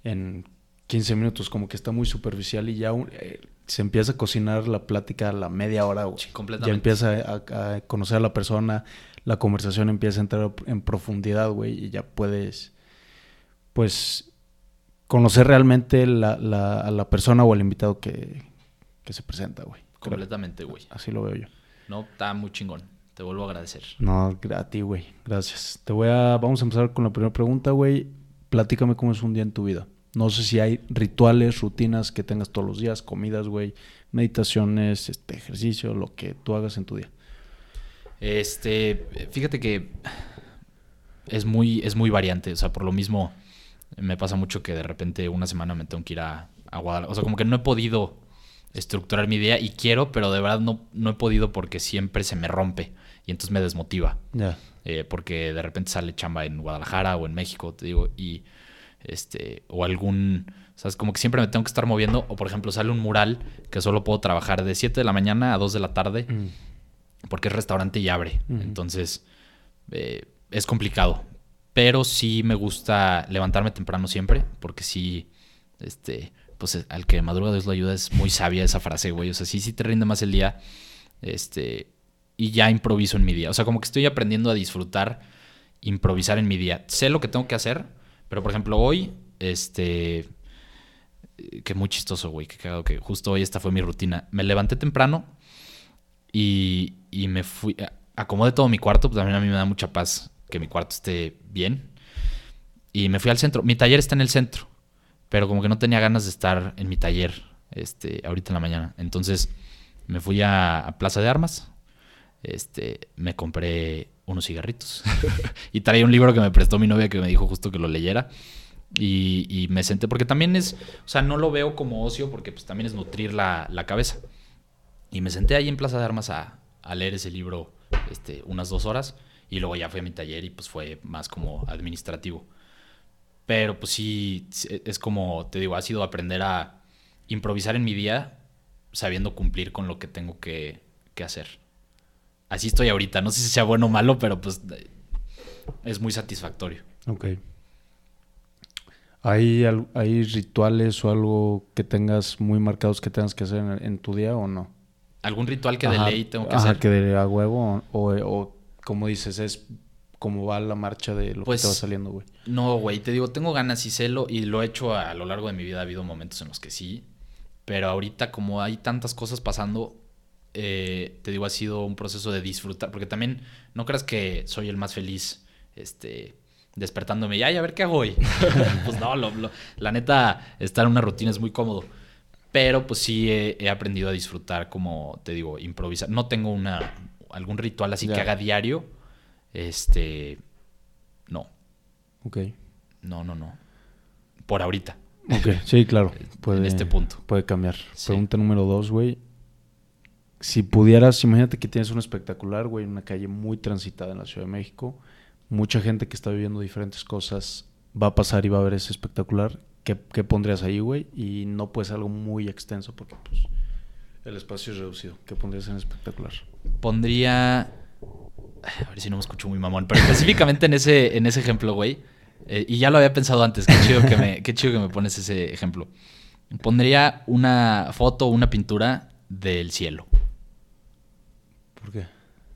en 15 minutos, como que está muy superficial y ya un- eh, se empieza a cocinar la plática a la media hora, güey. Sí, ya completamente. empieza a, a conocer a la persona, la conversación empieza a entrar en profundidad, güey, y ya puedes, pues, conocer realmente la, la- a la persona o al invitado que, que se presenta, güey. Completamente, güey. Así lo veo yo. No, está muy chingón. Te vuelvo a agradecer. No, a ti, güey. Gracias. Te voy a... Vamos a empezar con la primera pregunta, güey. Platícame cómo es un día en tu vida. No sé si hay rituales, rutinas que tengas todos los días, comidas, güey, meditaciones, este, ejercicio, lo que tú hagas en tu día. Este, fíjate que es muy, es muy variante. O sea, por lo mismo me pasa mucho que de repente una semana me tengo que ir a, a Guadalajara. O sea, como que no he podido estructurar mi día y quiero, pero de verdad no, no he podido porque siempre se me rompe y entonces me desmotiva. Eh, porque de repente sale chamba en Guadalajara o en México, te digo, y este, o algún, sabes, como que siempre me tengo que estar moviendo, o por ejemplo sale un mural que solo puedo trabajar de 7 de la mañana a 2 de la tarde, porque es restaurante y abre, entonces eh, es complicado, pero sí me gusta levantarme temprano siempre, porque sí, este, pues al que madruga Dios lo ayuda es muy sabia esa frase, güey, o sea, sí, sí te rinde más el día, este, y ya improviso en mi día. O sea, como que estoy aprendiendo a disfrutar, improvisar en mi día. Sé lo que tengo que hacer, pero por ejemplo, hoy, este. eh, Que muy chistoso, güey. Que cagado que justo hoy esta fue mi rutina. Me levanté temprano y, y me fui. Acomodé todo mi cuarto, pues también a mí me da mucha paz que mi cuarto esté bien. Y me fui al centro. Mi taller está en el centro, pero como que no tenía ganas de estar en mi taller este, ahorita en la mañana. Entonces me fui a, a Plaza de Armas, este, me compré unos cigarritos y traía un libro que me prestó mi novia que me dijo justo que lo leyera. Y, y me senté, porque también es, o sea, no lo veo como ocio, porque pues también es nutrir la, la cabeza. Y me senté ahí en Plaza de Armas a, leer ese libro este, unas dos horas. Y luego ya fui a mi taller y pues fue más como administrativo. Pero pues sí, es como, te digo, ha sido aprender a improvisar en mi día sabiendo cumplir con lo que tengo que, que hacer. Así estoy ahorita. No sé si sea bueno o malo, pero pues es muy satisfactorio. Ok. ¿Hay, ¿Hay rituales o algo que tengas muy marcados que tengas que hacer en tu día o no? ¿Algún ritual que de Ajá, ley tengo que ajá, hacer? que de a huevo o, o, o como dices, es como va la marcha de lo Pues, que te va saliendo, güey. No, güey, te digo, tengo ganas y celo y lo he hecho a, lo largo de mi vida. Ha habido momentos en los que sí, pero ahorita como hay tantas cosas pasando, eh, te digo, ha sido un proceso de disfrutar, porque también no creas que soy el más feliz, este, despertándome y, ay, a ver qué hago hoy. pues no, lo- lo- la neta, estar en una rutina es muy cómodo. Pero pues sí he, he aprendido a disfrutar, como te digo, improvisar. No tengo una algún ritual así que haga diario. Este. No. Ok. No, no, no. Por ahorita. Ok, sí, claro. Puede, en este punto. Puede cambiar. Sí. Pregunta número dos, güey. Si pudieras, imagínate que tienes un espectacular, güey, en una calle muy transitada en la Ciudad de México. Mucha gente que está viviendo diferentes cosas va a pasar y va a ver ese espectacular. ¿Qué, qué pondrías ahí, güey? Y no puede ser algo muy extenso porque, pues, el espacio es reducido. ¿Qué pondrías en espectacular? Pondría. A ver si no me escucho muy mamón. Pero específicamente en ese, en ese ejemplo, güey. eh, y ya lo había pensado antes. Qué chido que me, qué chido que me pones ese ejemplo. Pondría una foto o una pintura del cielo. ¿Por qué?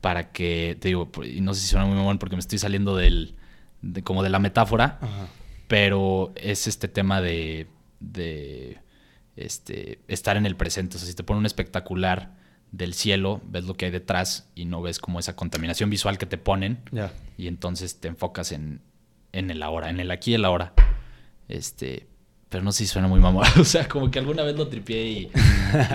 Para que, te digo, y no sé si suena muy mamón porque me estoy saliendo del. de- como de la metáfora. Ajá. Pero es este tema de, de este, estar en el presente. O sea, si te pone un espectacular del cielo, ves lo que hay detrás y no ves como esa contaminación visual que te ponen. Ya. Y entonces te enfocas en, en el ahora, en el aquí y el ahora. Este, pero no sé si suena muy mamón. O sea, como que alguna vez lo tripié y,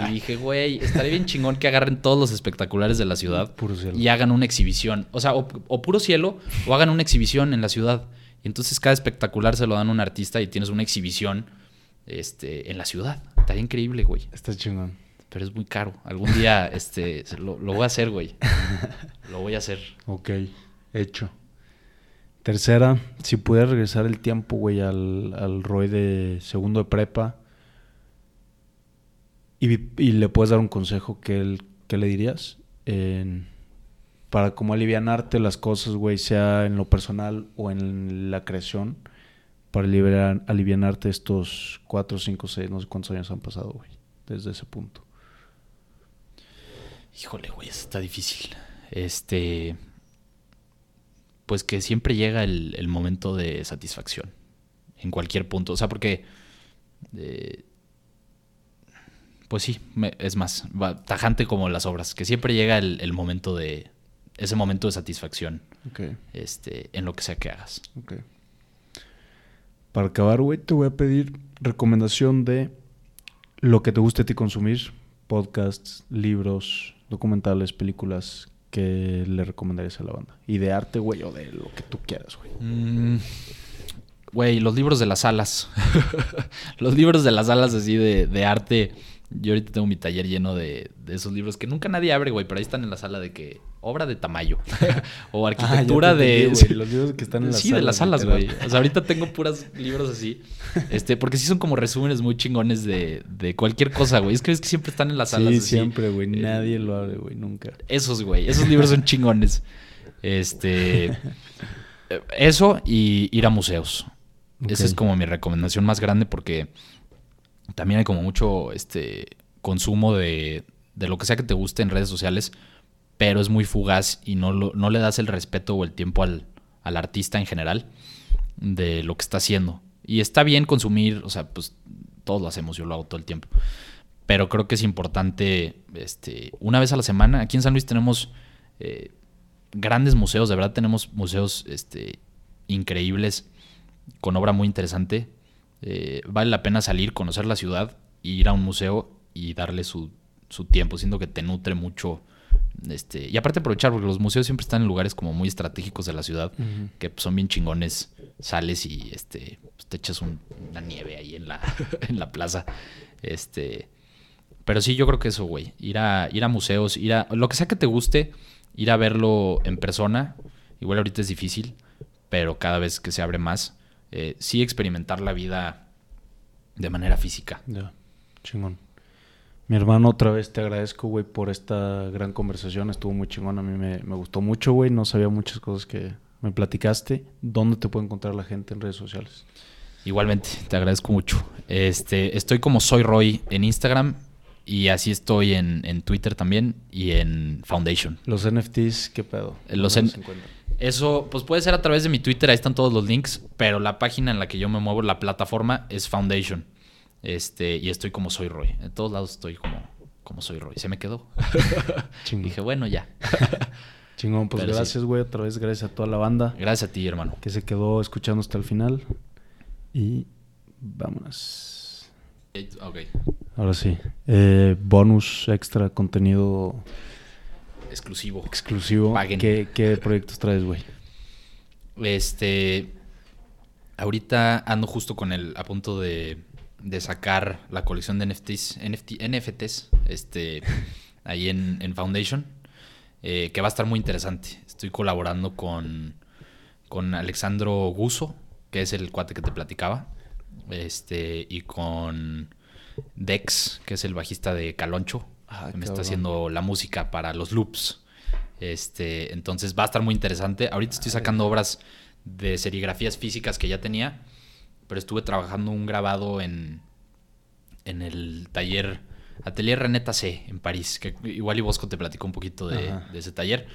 y dije, güey, estaría bien chingón que agarren todos los espectaculares de la ciudad Puro cielo. y hagan una exhibición. O sea, o, o puro cielo o hagan una exhibición en la ciudad. Y entonces cada espectacular se lo dan a un artista y tienes una exhibición este, en la ciudad. Estaría increíble, güey. Está chingón. Pero es muy caro. Algún día este, lo, lo voy a hacer, güey. Lo voy a hacer. Ok, hecho. Tercera, si pudiera regresar el tiempo, güey, al, al Roy de segundo de prepa y, y le puedes dar un consejo, ¿qué, qué le dirías? En- para como alivianarte las cosas, güey, sea en lo personal o en la creación, para aliviar, alivianarte estos cuatro, cinco, seis, no sé cuántos años han pasado, güey, desde ese punto. Híjole, güey, está difícil. Este. Pues que siempre llega el, momento de satisfacción. En cualquier punto. O sea, porque. eh, pues sí, es más, va- tajante como las obras. Que siempre llega el momento de. Ese momento de satisfacción. Este, en lo que sea que hagas. Ok. Para acabar, güey, te voy a pedir recomendación de lo que te guste a ti consumir. Podcasts, libros, documentales, películas que le recomendarías a la banda. Y de arte, güey, o de lo que tú quieras, güey. Mm, Güey, los libros de las alas. los libros de las alas así de, de arte. Yo ahorita tengo mi taller lleno de, de esos libros que nunca nadie abre, güey, pero ahí están en la sala de que obra de Tamayo. o arquitectura Ah, te de... entendí, los libros que están en las sí, de las salas, güey. O sea, ahorita tengo puras libros así. Este, porque sí son como resúmenes muy chingones de, de cualquier cosa, güey. Es que es que siempre están en las salas. Sí, así. siempre, güey. Eh, Nadie lo abre, güey, nunca. esos, güey. Esos libros son chingones. Este. Eso y ir a museos. Esa es como mi recomendación más grande porque también hay como mucho este consumo de, de lo que sea que te guste en redes sociales, pero es muy fugaz y no, lo- no le das el respeto o el tiempo al, al artista en general de lo que está haciendo. Y está bien consumir, o sea, pues todos lo hacemos, yo lo hago todo el tiempo. Pero creo que es importante, este, una vez a la semana, aquí en San Luis tenemos eh, grandes museos, de verdad tenemos museos este, increíbles, con obra muy interesante. Eh, vale la pena salir, conocer la ciudad, ir a un museo y darle su, su tiempo, siendo que te nutre mucho. Este, y aparte aprovechar, porque los museos siempre están en lugares como muy estratégicos de la ciudad, que son bien chingones. Sales y este, pues, te echas un- una nieve ahí en la, en la plaza. Este, pero sí, yo creo que eso, güey. Ir a, ir a museos, ir a. Lo que sea que te guste, ir a verlo en persona. Igual ahorita es difícil, pero cada vez que se abre más, eh, sí experimentar la vida de manera física. Ya, chingón. Mi hermano, otra vez te agradezco, güey, por esta gran conversación. Estuvo muy chingón. A mí me, me gustó mucho, güey. No sabía muchas cosas que me platicaste. ¿Dónde te puede encontrar la gente en redes sociales? Igualmente, te agradezco mucho. Este, estoy como Soy Roy en Instagram y así estoy en, en Twitter también y en Foundation. Los NFTs, ¿qué pedo? Los ¿Dónde N- encuentran? Eso, pues puede ser a través de mi Twitter, ahí están todos los links, pero la página en la que yo me muevo, la plataforma, es Foundation. Este, y estoy como Soy Roy. En todos lados estoy como, como Soy Roy. Se me quedó. Dije, bueno, ya. Chingón, pues Pero gracias, güey. Otra vez gracias a toda la banda Gracias a ti, hermano. que se quedó escuchando hasta el final. Y vámonos. Ok. Ahora sí. Eh, bonus, extra, contenido Exclusivo. exclusivo. Paguen. ¿Qué, qué proyectos traes, güey? Este. Ahorita ando justo con el. a punto de, de sacar la colección de NFTs. NFT, NFTs. Este. Ahí en, en Foundation. eh, que va a estar muy interesante. Estoy colaborando con. Con Alexandro Guso, que es el cuate que te platicaba. Este. Y con Dex, que es el bajista de Caloncho. Ah, que me está haciendo la música para los loops. Este, entonces va a estar muy interesante. Ahorita estoy sacando obras de serigrafías físicas que ya tenía, pero estuve trabajando un grabado en, en el taller Atelier Reneta C en París, que igual y Bosco te platicó un poquito de, ese taller,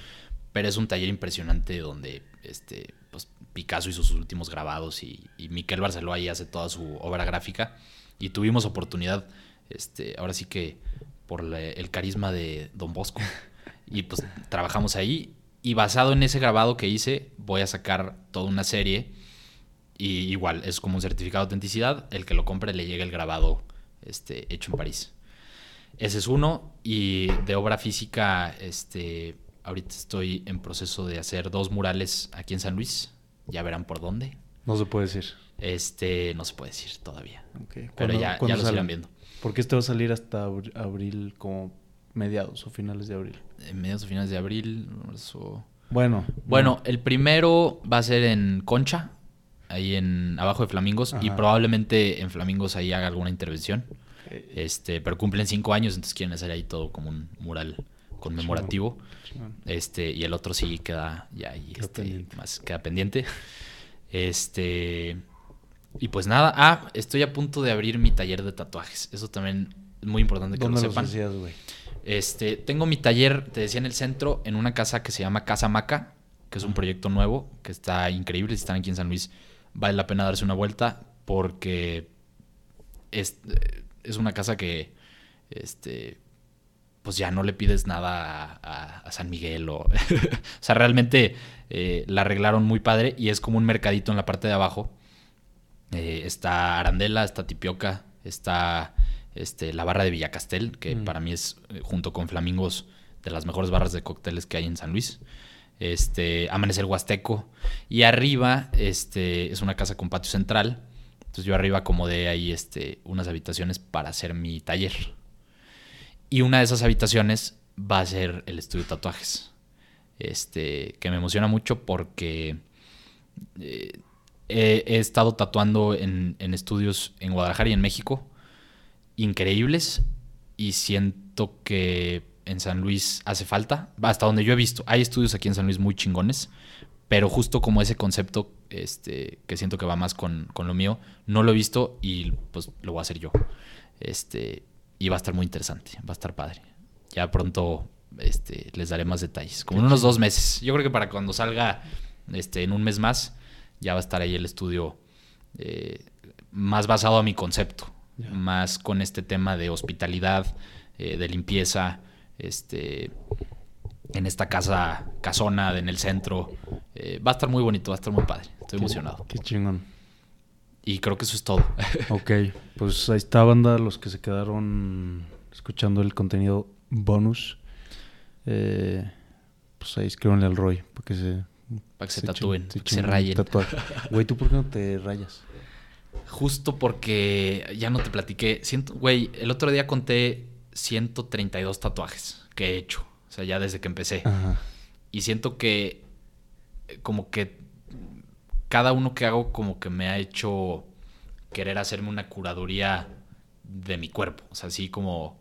pero es un taller impresionante donde este, pues, Picasso hizo sus últimos grabados y, y Miquel Barceló ahí hace toda su obra gráfica y tuvimos oportunidad este, ahora sí que por la- el carisma de Don Bosco. Y pues trabajamos ahí. Y basado en ese grabado que hice, voy a sacar toda una serie. Y igual, es como un certificado de autenticidad. El que lo compre le llega el grabado este, hecho en París. Ese es uno. Y de obra física, este, ahorita estoy en proceso de hacer dos murales aquí en San Luis. Ya verán por dónde. No se puede decir. Este, no se puede decir todavía. Ok. Pero ¿Cuándo- ya, ya los irán viendo. Porque este va a salir hasta abr- abril, como mediados o finales de abril. En mediados o finales de abril. marzo. Bueno. Bueno, el primero va a ser en Concha, ahí en abajo de Flamingos, y probablemente en Flamingos ahí haga alguna intervención. Este, pero cumplen cinco años, entonces quieren hacer ahí todo como un mural conmemorativo. Este, y el otro sí queda ya ahí, Queda este, pendiente. más queda pendiente. Este, y pues nada, ah, estoy a punto de abrir mi taller de tatuajes. Eso también es muy importante que lo ¿Dónde los sepan. Este, tengo mi taller, te decía en el centro, en una casa que se llama Casa Maca, que es un proyecto nuevo, que está increíble. Si están aquí en San Luis, vale la pena darse una vuelta porque es, es una casa que, este, pues ya no le pides nada a, a- a San Miguel o, o sea, realmente eh, la arreglaron muy padre y es como un mercadito en la parte de abajo. Eh, está Arandela, está Tipioca, está este, la barra de Villacastel, que Mm. para mí es, eh, junto con Flamingos, de las mejores barras de cócteles que hay en San Luis. Este, Amanecer Huasteco. Y arriba este, es una casa con patio central. Entonces yo arriba acomodé ahí este, unas habitaciones para hacer mi taller. Y una de esas habitaciones va a ser el estudio de tatuajes. Este, que me emociona mucho porque eh, he, he estado tatuando en, en estudios en Guadalajara y en México increíbles y siento que en San Luis hace falta, hasta donde yo he visto, hay estudios aquí en San Luis muy chingones, pero justo como ese concepto este, que siento que va más con, con lo mío, no lo he visto y pues lo voy a hacer yo. Este, y va a estar muy interesante, va a estar padre. Ya pronto este, les daré más detalles, como en unos dos meses. Yo creo que para cuando salga este, en un mes más, ya va a estar ahí el estudio eh, más basado a mi concepto, más con este tema de hospitalidad, eh, de limpieza, este, en esta casa casona en el centro. Eh, va a estar muy bonito, va a estar muy padre. Estoy Qué- emocionado. Qué chingón. Y creo que eso es todo. Ok, pues ahí está, banda, los que se quedaron escuchando el contenido bonus. Eh, pues ahí escríbanle al Roy para que se... Para que se tatúen, para que se rayen. Güey, ¿tú por qué no te rayas? Justo porque ya no te platiqué. Siento, güey, el otro día conté 132 tatuajes que he hecho. O sea, ya desde que empecé. Ajá. Y siento que eh, como que cada uno que hago como que me ha hecho querer hacerme una curaduría de mi cuerpo. O sea, así como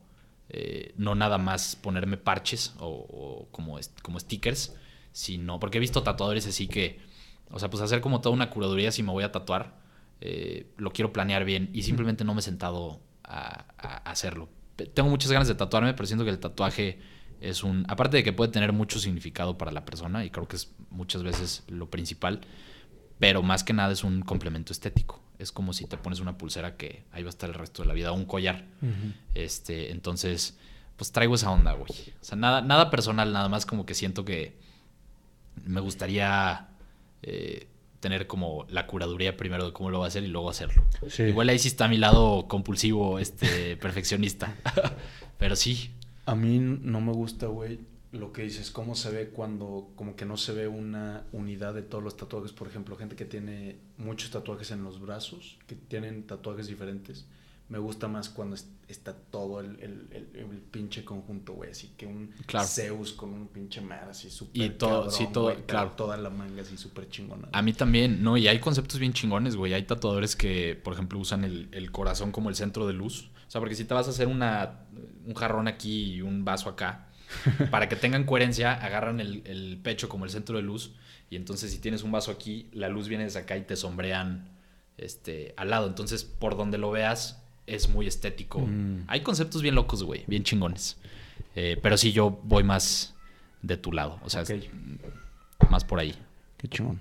eh, no nada más ponerme parches o, o como, como stickers, sino porque he visto tatuadores así que, o sea, pues hacer como toda una curaduría si me voy a tatuar, eh, lo quiero planear bien y simplemente no me he sentado a, a hacerlo. Tengo muchas ganas de tatuarme, pero siento que el tatuaje es un, aparte de que puede tener mucho significado para la persona y creo que es muchas veces lo principal, pero más que nada es un complemento estético. Es como si te pones una pulsera que ahí va a estar el resto de la vida, o un collar. Este, entonces, pues traigo esa onda, güey. O sea, nada, nada personal, nada más como que siento que me gustaría eh, tener como la curaduría primero de cómo lo voy a hacer y luego hacerlo. Sí. Igual ahí sí está mi lado compulsivo, este, perfeccionista. Pero sí, A mí no me gusta, güey, lo que dices, cómo se ve cuando como que no se ve una unidad de todos los tatuajes. Por ejemplo, gente que tiene muchos tatuajes en los brazos, que tienen tatuajes diferentes. Me gusta más cuando es- está todo el, el- el- el pinche conjunto, güey. Así que un Claro. Zeus con un pinche mar así súper Y todo- sí, todo- güey, claro. Toda la manga así súper chingona. A mí también, ¿no? Y hay conceptos bien chingones, güey. Hay tatuadores que, por ejemplo, usan el, el corazón como el centro de luz. O sea, porque si te vas a hacer una, un jarrón aquí y un vaso acá, para que tengan coherencia, agarran el, el pecho como el centro de luz. Y entonces, si tienes un vaso aquí, la luz viene desde acá y te sombrean este, al lado. Entonces, por donde lo veas, es muy estético. Mm. Hay conceptos bien locos, güey, bien chingones. Eh, pero sí, yo voy más de tu lado. O sea, más por ahí. Qué chingón.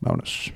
Vámonos.